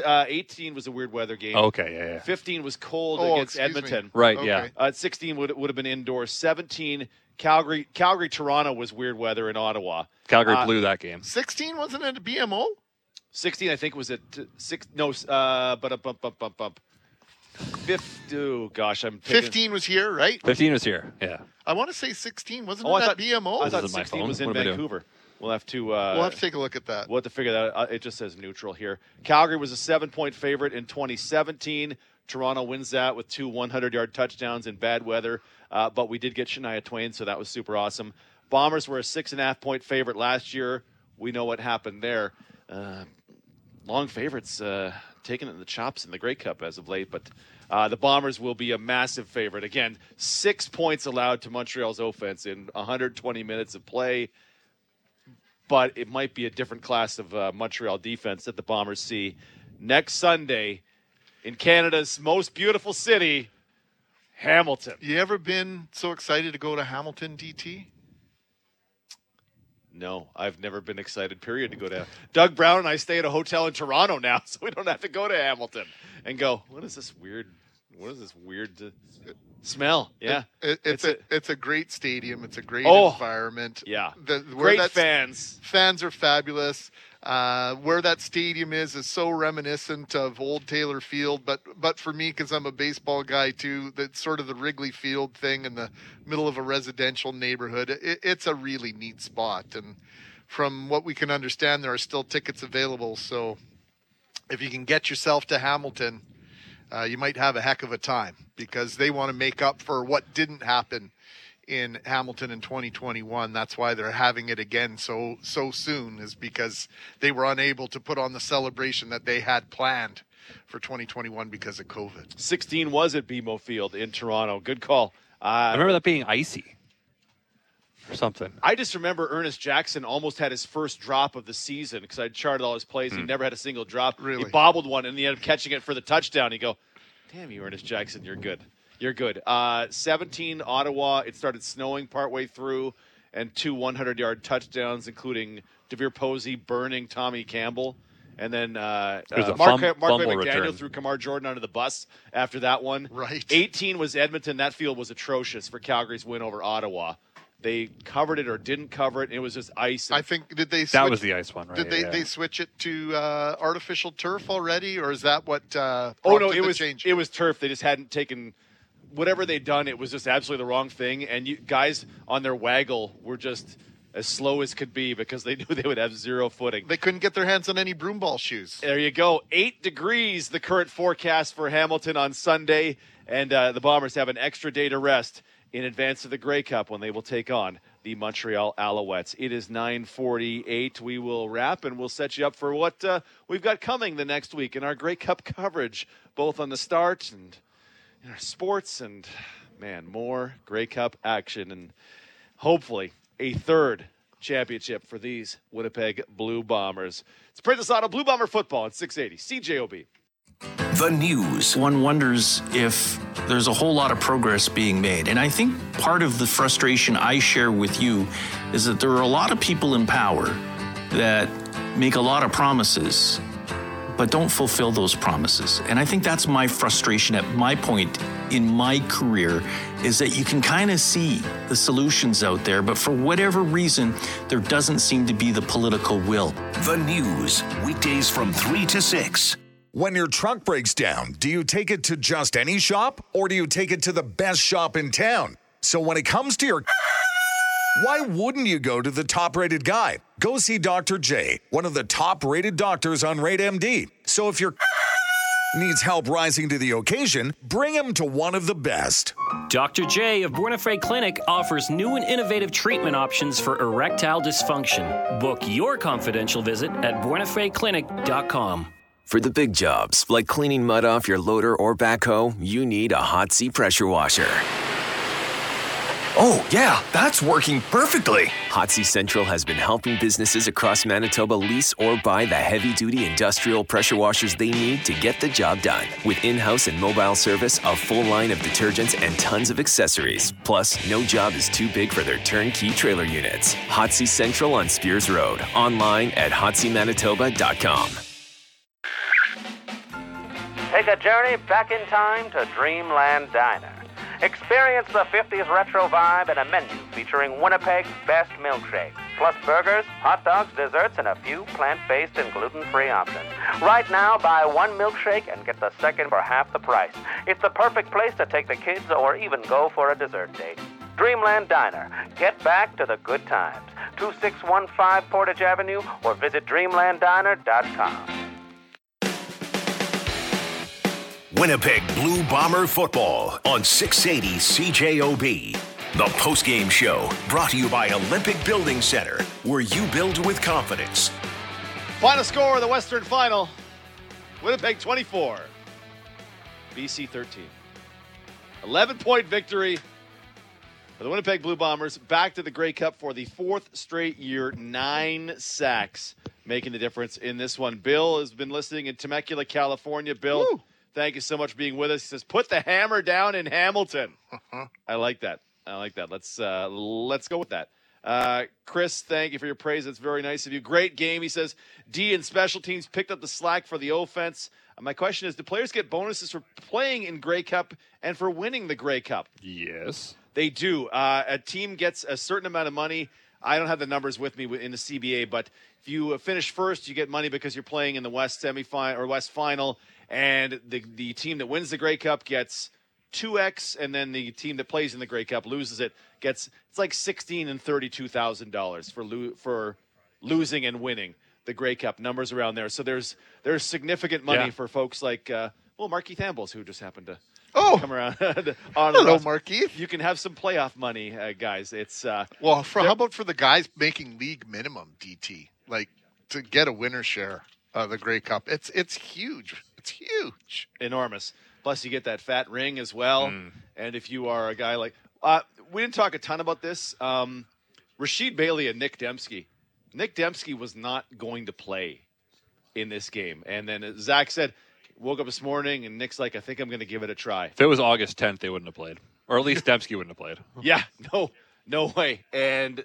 Uh, 18 was a weird weather game. Okay, yeah, yeah. 15 was cold Oh, against excuse me. Edmonton. Right, yeah. Uh, 16 would would have been indoors. 17 Calgary Calgary Toronto was weird weather in Ottawa. Calgary Uh, blew that game. 16 wasn't it a BMO? 16 I think was at six no uh but a bump bump bump bump. Fifth, oh gosh, I'm picking- 15 was here, right? 15 was here. Yeah. I want to say 16 wasn't Oh, it I that thought BMO? I thought This is my 16 phone. was in What am I doing? Vancouver. We'll have to. Uh, we'll have to take a look at that. We'll have to figure that out. Uh, It just says neutral here. Calgary was a seven point favorite in 2017. Toronto wins that with two 100 yard touchdowns in bad weather, uh, but we did get Shania Twain, so that was super awesome. Bombers were a six and a half point favorite last year. We know what happened there. Uh, long favorites uh, taking it in the chops in the Grey Cup as of late, but uh, the Bombers will be a massive favorite. Again, six points allowed to Montreal's offense in 120 minutes of play but it might be a different class of uh, Montreal defense that the Bombers see next Sunday in Canada's most beautiful city, Hamilton. You ever been so excited to go to Hamilton, DT? No, I've never been excited, period, to go to. Doug Brown and I stay at a hotel in Toronto now, so we don't have to go to Hamilton and go, what is this weird, what is this weird uh, smell? Yeah. It, it's, It's a, it's a great stadium. It's a great Oh, environment. yeah. The, Great fans. Fans are fabulous. Uh, where that stadium is is so reminiscent of old Taylor Field, but but for me, because I'm a baseball guy too, that's sort of the Wrigley Field thing in the middle of a residential neighborhood. It, it's a really neat spot, and from what we can understand, there are still tickets available. So if you can get yourself to Hamilton, uh, you might have a heck of a time because they want to make up for what didn't happen in Hamilton in 2021. That's why they're having it again so so soon is because they were unable to put on the celebration that they had planned for 2021 because of COVID. 16 was at BMO Field in Toronto. Good call. Uh, I remember that being icy or something. I just remember Ernest Jackson almost had his first drop of the season because I charted all his plays. He Hmm. never had a single drop. Really? He bobbled one and he ended up catching it for the touchdown. He go, damn you, Ernest Jackson, you're good. You're good. Uh, 17 Ottawa. It started snowing partway through, and two 100 yard touchdowns, including DeVier Posey burning Tommy Campbell. And then uh, uh, Mark, fum- Mark fumble McDaniel return. threw Kamar Jorden under the bus after that one. Right. 18 was Edmonton. That field was atrocious for Calgary's win over Ottawa. They covered it or didn't cover it. And it was just ice. I think did they That switch- was the ice one, right? Did they, Yeah. they switch it to uh, artificial turf already, or is that what? Uh, oh no, it was change? it was turf. They just hadn't taken whatever they'd done. It was just absolutely the wrong thing. And you guys on their waggle were just as slow as could be because they knew they would have zero footing. They couldn't get their hands on any broom ball shoes. There you go. Eight degrees, the current forecast for Hamilton on Sunday. And uh, the Bombers have an extra day to rest in advance of the Grey Cup when they will take on the Montreal Alouettes. It is 948. We will wrap and we'll set you up for what uh, we've got coming the next week in our Grey Cup coverage, both on the start and sports and, man, more Grey Cup action. And hopefully a third championship for these Winnipeg Blue Bombers. It's Princess Auto Blue Bomber football at 680 CJOB. The news. One wonders if there's a whole lot of progress being made. And I think part of the frustration I share with you is that there are a lot of people in power that make a lot of promises but don't fulfill those promises. And I think that's my frustration at my point in my career is that you can kind of see the solutions out there, but for whatever reason, there doesn't seem to be the political will. The news. Weekdays from 3 to 6. When your truck breaks down, do you take it to just any shop or do you take it to the best shop in town? So when it comes to your Why wouldn't you go to the top rated guy? Go see Dr. J, one of the top rated doctors on RateMD. So if your needs help rising to the occasion, bring him to one of the best. Dr. J of Buenafre Clinic offers new and innovative treatment options for erectile dysfunction. Book your confidential visit at buenafreclinic.com. For the big jobs, like cleaning mud off your loader or backhoe, you need a hot seat pressure washer. Oh, yeah, that's working perfectly. Hot Central has been helping businesses across Manitoba lease or buy the heavy duty industrial pressure washers they need to get the job done. With in house and mobile service, a full line of detergents, and tons of accessories. Plus, no job is too big for their turnkey trailer units. Hot Central on Spears Road. Online at hotseamanitoba.com. Take a journey back in time to Dreamland Diner. Experience the 50s retro vibe and a menu featuring Winnipeg's best milkshakes, plus burgers, hot dogs, desserts, and a few plant based and gluten free options. Right now, buy one milkshake and get the second for half the price. It's the perfect place to take the kids or even go for a dessert date. Dreamland Diner. Get back to the good times. 2615 Portage Avenue or visit dreamlanddiner.com. Winnipeg Blue Bomber football on 680 CJOB. The postgame show brought to you by Olympic Building Center, where you build with confidence. Final score of the Western Final Winnipeg 24, BC 13. 11 point victory for the Winnipeg Blue Bombers. Back to the Grey Cup for the fourth straight year. Nine sacks making the difference in this one. Bill has been listening in Temecula, California. Bill, thank you so much for being with us. He says, put the hammer down in Hamilton. I like that. I like that. Let's uh, let's go with that. Uh, Chris, thank you for your praise. That's very nice of you. Great game. He says D and special teams picked up the slack for the offense. Uh, my question is, do players get bonuses for playing in Grey Cup and for winning the Grey Cup? Yes. They do. Uh, a team gets a certain amount of money. I don't have the numbers with me in the CBA, but if you finish first, you get money because you're playing in the West semifinal or West final, and the the team that wins the Grey Cup gets two X, and then the team that plays in the Grey Cup loses it gets it's like sixteen and thirty two thousand dollars for lo- for losing and winning the Grey Cup. Numbers around there, so there's there's significant money Yeah. for folks like uh, well Markeith Thambles who just happened to Oh. come around on Hello, us. Markeith. You can have some playoff money, uh, guys. It's uh, Well, for, how about for the guys making league minimum DT, like to get a winner share of the Grey Cup? It's it's huge. It's huge. enormous. Plus, you get that fat ring as well. Mm. And if you are a guy like, uh, we didn't talk a ton about this. Um, Rasheed Bailey and Nick Demski. Nick Demski was not going to play in this game, and then Zach said, woke up this morning, and Nick's like, I think I'm going to give it a try. If it was August 10th, they wouldn't have played. Or at least Demski wouldn't have played. Yeah, no, no way. And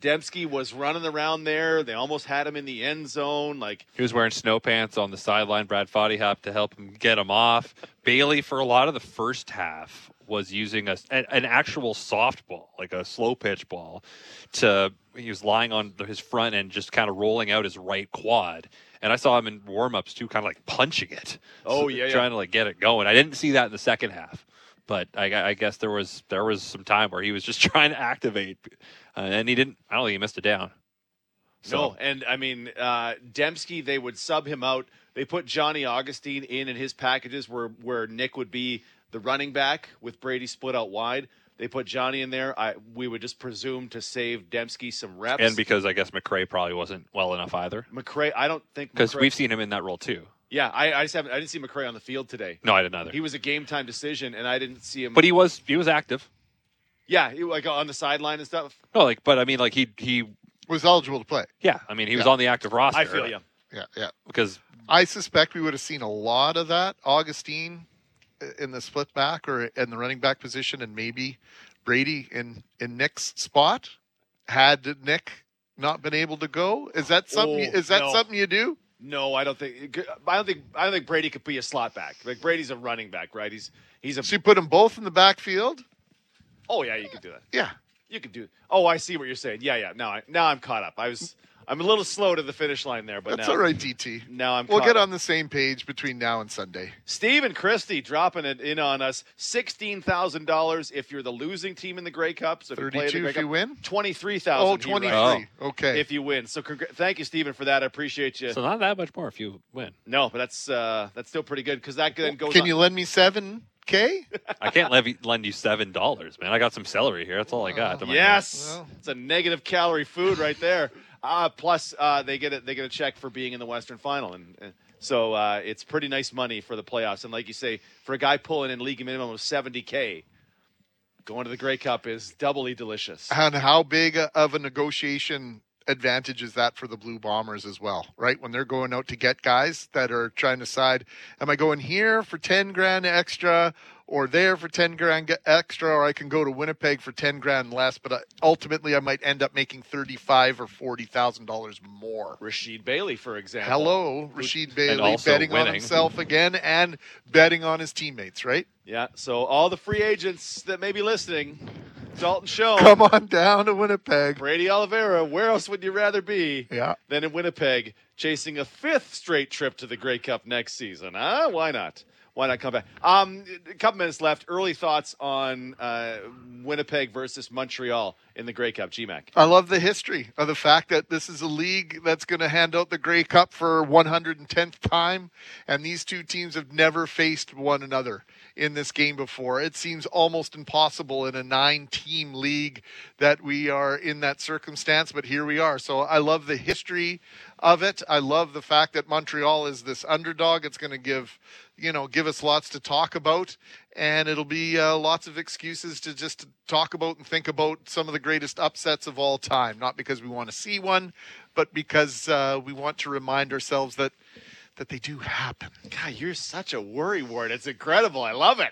Demski was running around there. They almost had him in the end zone. Like He was wearing snow pants on the sideline. Brad Foddy had to help him get him off. Bailey, for a lot of the first half, was using a, an, actual softball, like a slow pitch ball, to he was lying on his front end, just kind of rolling out his right quad. And I saw him in warm-ups too, kind of like punching it. Oh, yeah, yeah. trying to like get it going. I didn't see that in the second half, but I, I guess there was there was some time where he was just trying to activate, uh, and he didn't. I don't think he missed it down. No, and I mean uh, Demski, they would sub him out. They put Johnny Augustine in and his packages were where Nick would be the running back with Brady split out wide. They put Johnny in there. I we would just presume to save Demski some reps. And because I guess McRae probably wasn't well enough either. McRae, I don't think Because we've seen him in that role too. Yeah, I, I just haven't. I didn't see McRae on the field today. No, I didn't either. He was a game time decision, and I didn't see him. But he was he was active. yeah, he, like on the sideline and stuff. No, like, but I mean, like he he was eligible to play. Yeah, I mean, he was Yeah. on the active roster. I feel you. Yeah, yeah. Because I suspect we would have seen a lot of that Augustine uh, in the split back or in the running back position, and maybe Brady in in Nick's spot. Had Nick not been able to go, is that something? Oh, is that no. something you do? No, I don't think. I don't think. I don't think Brady could be a slot back. Like Brady's a running back, right? He's he's a. So you put them both in the backfield. Oh yeah, you could do that. Yeah, you could do. Oh, I see what you're saying. Yeah, yeah. Now, I, now I'm caught up. I was I'm a little slow to the finish line there, but That's now, all right, DT. Now I'm. We'll caught get up. on the same page between now and Sunday. Steve and Christy dropping it in on us. Sixteen thousand dollars if you're the losing team in the Grey Cup. So if you play the 32 Grey if you Cup, win? Twenty-three thousand. Oh, 23. Okay. If you win, so congr- thank you, Stephen, for that. I appreciate you. So not that much more if you win. no, but that's uh, that's still pretty good because that then goes. Can on- you lend me seven K? I can't levy, lend you seven dollars, man. I got some celery here. That's all I got. to my name. Yes, it's a negative calorie food right there. Uh, plus, uh, they get a, they get a check for being in the Western Final, and, and so uh, it's pretty nice money for the playoffs. And like you say, for a guy pulling in league minimum of seventy k, going to the Grey Cup is doubly delicious. And how big of a negotiation advantage is that for the Blue Bombers as well, right? When they're going out to get guys that are trying to decide, am I going here for 10 grand extra or there for 10 grand extra, or I can go to Winnipeg for 10 grand less, but I, ultimately I might end up making 35 or $40,000 more. Rasheed Bailey, for example. Hello, Rasheed Bailey betting on himself again and betting on his teammates, right? Yeah. So all the free agents that may be listening, Dalton Schoen, Come on down to Winnipeg. Brady Oliveira, where else would you rather be Yeah. than in Winnipeg, chasing a fifth straight trip to the Grey Cup next season? Huh? Why not? Why not come back? Um, a couple minutes left. Early thoughts on uh, Winnipeg versus Montreal in the Grey Cup. GMAC. I love the history of the fact that this is a league that's going to hand out the Grey Cup for 110th time, and these two teams have never faced one another in this game before. It seems almost impossible in a nine-team league that we are in that circumstance, but here we are. So I love the history of it. I love the fact that Montreal is this underdog. It's going to give, you know, give us lots to talk about, and it'll be uh, lots of excuses to just talk about and think about some of the greatest upsets of all time. Not because we want to see one, but because uh, we want to remind ourselves that that they do happen. God, you're such a worry ward. It's incredible. I love it.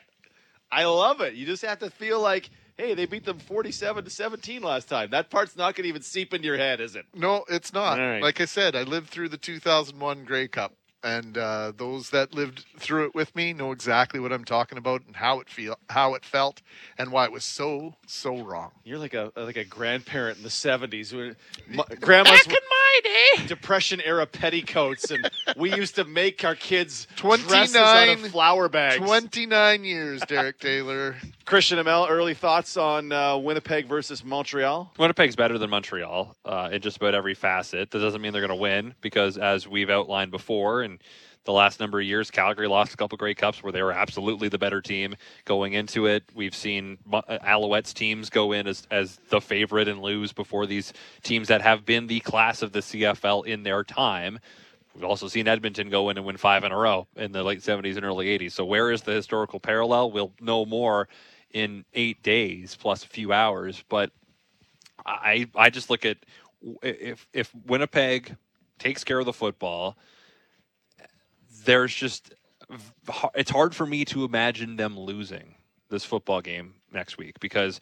I love it. You just have to feel like, hey, they beat them 47 to 17 last time. That part's not going to even seep into your head, is it? No, it's not. Right. Like I said, I lived through the 2001 Grey Cup, and uh, those that lived through it with me know exactly what I'm talking about and how it feel, how it felt, and why it was so so wrong. You're like a like a grandparent in the 70s. When my, grandma's Back in my day. Depression era petticoats, and we used to make our kids dresses out of 29 flour bags. 29 years, Derek Taylor. Christian Amel, early thoughts on uh, Winnipeg versus Montreal? Winnipeg's better than Montreal uh, in just about every facet. That doesn't mean they're going to win because, as we've outlined before, and the last number of years, Calgary lost a couple Grey Cups where they were absolutely the better team going into it. We've seen uh, Alouettes teams go in as, as the favorite and lose before these teams that have been the class of the CFL in their time. We've also seen Edmonton go in and win five in a row in the late 70s and early 80s. So, where is the historical parallel? We'll know more in eight days plus a few hours. But I, I just look at if if Winnipeg takes care of the football, there's just it's hard for me to imagine them losing this football game next week because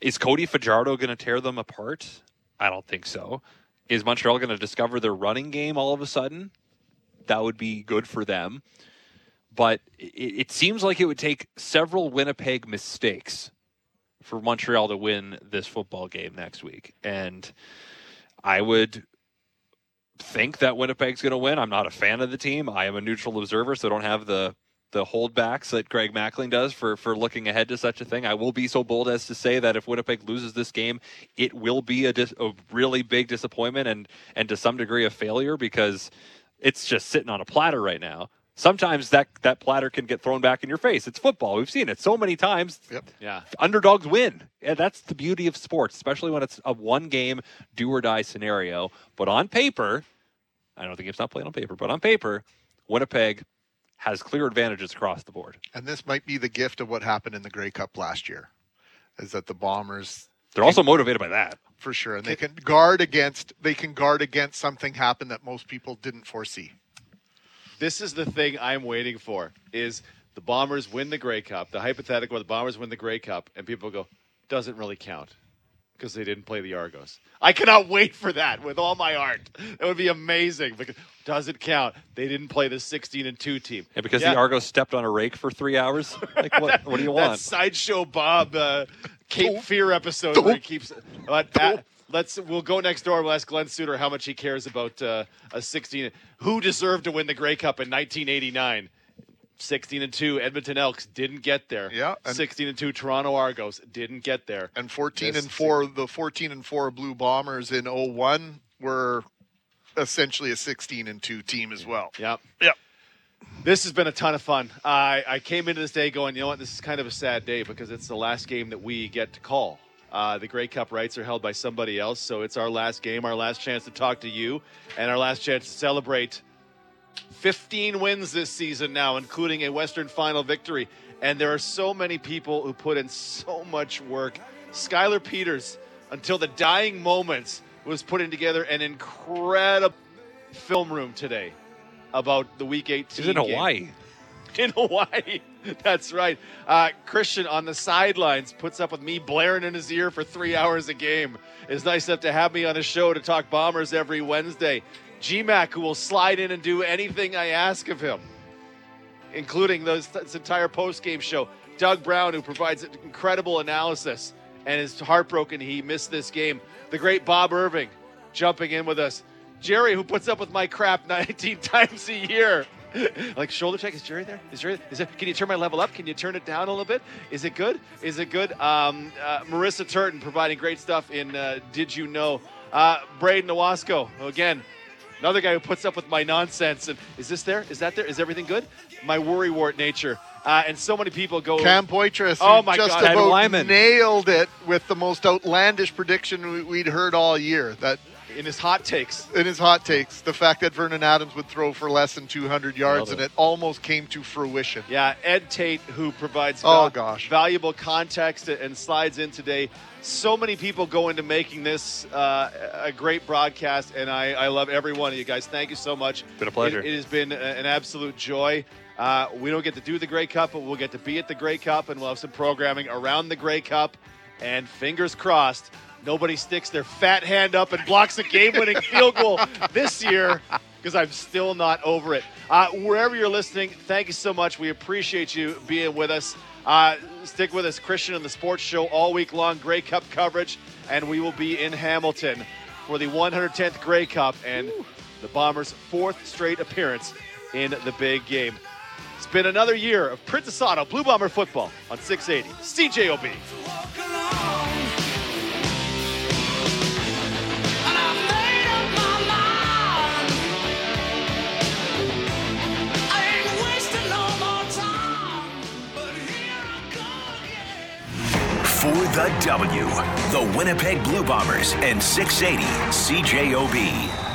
is Cody Fajardo going to tear them apart? I don't think so. Is Montreal going to discover their running game all of a sudden? That would be good for them. But it, it seems like it would take several Winnipeg mistakes for Montreal to win this football game next week. And I would think that Winnipeg's going to win. I'm not a fan of the team. I am a neutral observer, so I don't have the the holdbacks that Greg Mackling does for for looking ahead to such a thing. I will be so bold as to say that if Winnipeg loses this game, it will be a, dis- a really big disappointment and and to some degree a failure because it's just sitting on a platter right now. Sometimes that that platter can get thrown back in your face. It's football. We've seen it so many times. Yep. Yeah. Underdogs win. Yeah, that's the beauty of sports, especially when it's a one game do or die scenario. But on paper, I don't think it's not played on paper, but on paper, Winnipeg has clear advantages across the board. And this might be the gift of what happened in the Grey Cup last year, is that the Bombers They're also motivated by that. for sure, and they can guard against they can guard against something happen that most people didn't foresee. This is the thing I'm waiting for: is the Bombers win the Grey Cup, the hypothetical where the Bombers win the Grey Cup, and people go, doesn't really count because they didn't play the Argos. I cannot wait for that with all my heart. It would be amazing because doesn't count. They didn't play the 16 and two team. Yeah, because the Argos stepped on a rake for three hours. Like, what, what do you That want? sideshow Bob uh, Cape Fear episode where he keeps. But, uh, let's we'll go next door. We'll ask Glen Suitor how much he cares about uh, a 16. Who deserved to win the Grey Cup in 1989? 16 and 2 Edmonton Elks didn't get there. Yeah, and- 16 and 2 Toronto Argos didn't get there. And 14 This- and 4, the 14 and 4 Blue Bombers in 01 were essentially a 16 and 2 team as well. Yep. Yep. This has been a ton of fun. I, I came into this day going, you know what, this is kind of a sad day because it's the last game that we get to call. Uh, the Grey Cup rights are held by somebody else, so it's our last game, our last chance to talk to you, and our last chance to celebrate 15 wins this season now, including a Western Final victory. And there are so many people who put in so much work. Skylar Peters, until the dying moments, was putting together an incredible film room today about the Week 18. He's in game. Hawaii. In Hawaii. That's right. Uh, Christian on the sidelines puts up with me blaring in his ear for three hours a game. It's nice enough to have me on his show to talk Bombers every Wednesday. GMAC, who will slide in and do anything I ask of him, including this entire post-game show. Doug Brown, who provides incredible analysis and is heartbroken he missed this game. The great Bob Irving jumping in with us. Jerry, who puts up with my crap 19 times a year. like shoulder check. Is Jerry there? Is Jerry? Is it? Can you turn my level up? Can you turn it down a little bit? Is it good? Is it good? Um, uh, Marissa Turton providing great stuff in uh, Did You Know? Uh, Braden Owasco again. Another guy who puts up with my nonsense. And is this there? Is that there? Is everything good? My worry wart nature. Uh, and so many people go. Cam Poitras, Oh my just God. about nailed it with the most outlandish prediction we- we'd heard all year. That in his hot takes, in his hot takes, the fact that Vernon Adams would throw for less than 200 yards, Nailed and it almost came to fruition. Yeah, Ed Tate, who provides Oh, val- gosh. valuable context and slides in today. So many people go into making this uh, a great broadcast, and I, I love every one of you guys. Thank you so much. Been a pleasure. It, it has been an absolute joy. Uh, we don't get to do the Grey Cup, but we'll get to be at the Grey Cup, and we'll have some programming around the Grey Cup. And fingers crossed, nobody sticks their fat hand up and blocks a game-winning field goal this year because I'm still not over it. Uh, wherever you're listening, thank you so much. We appreciate you being with us. Uh, stick with us, Christian, and the Sports Show all week long. Grey Cup coverage, and we will be in Hamilton for the 110th Grey Cup and the Bombers' fourth straight appearance in the big game. It's been another year of Princess Auto Blue Bomber football on 680 CJOB. For the W, the Winnipeg Blue Bombers and 680 CJOB.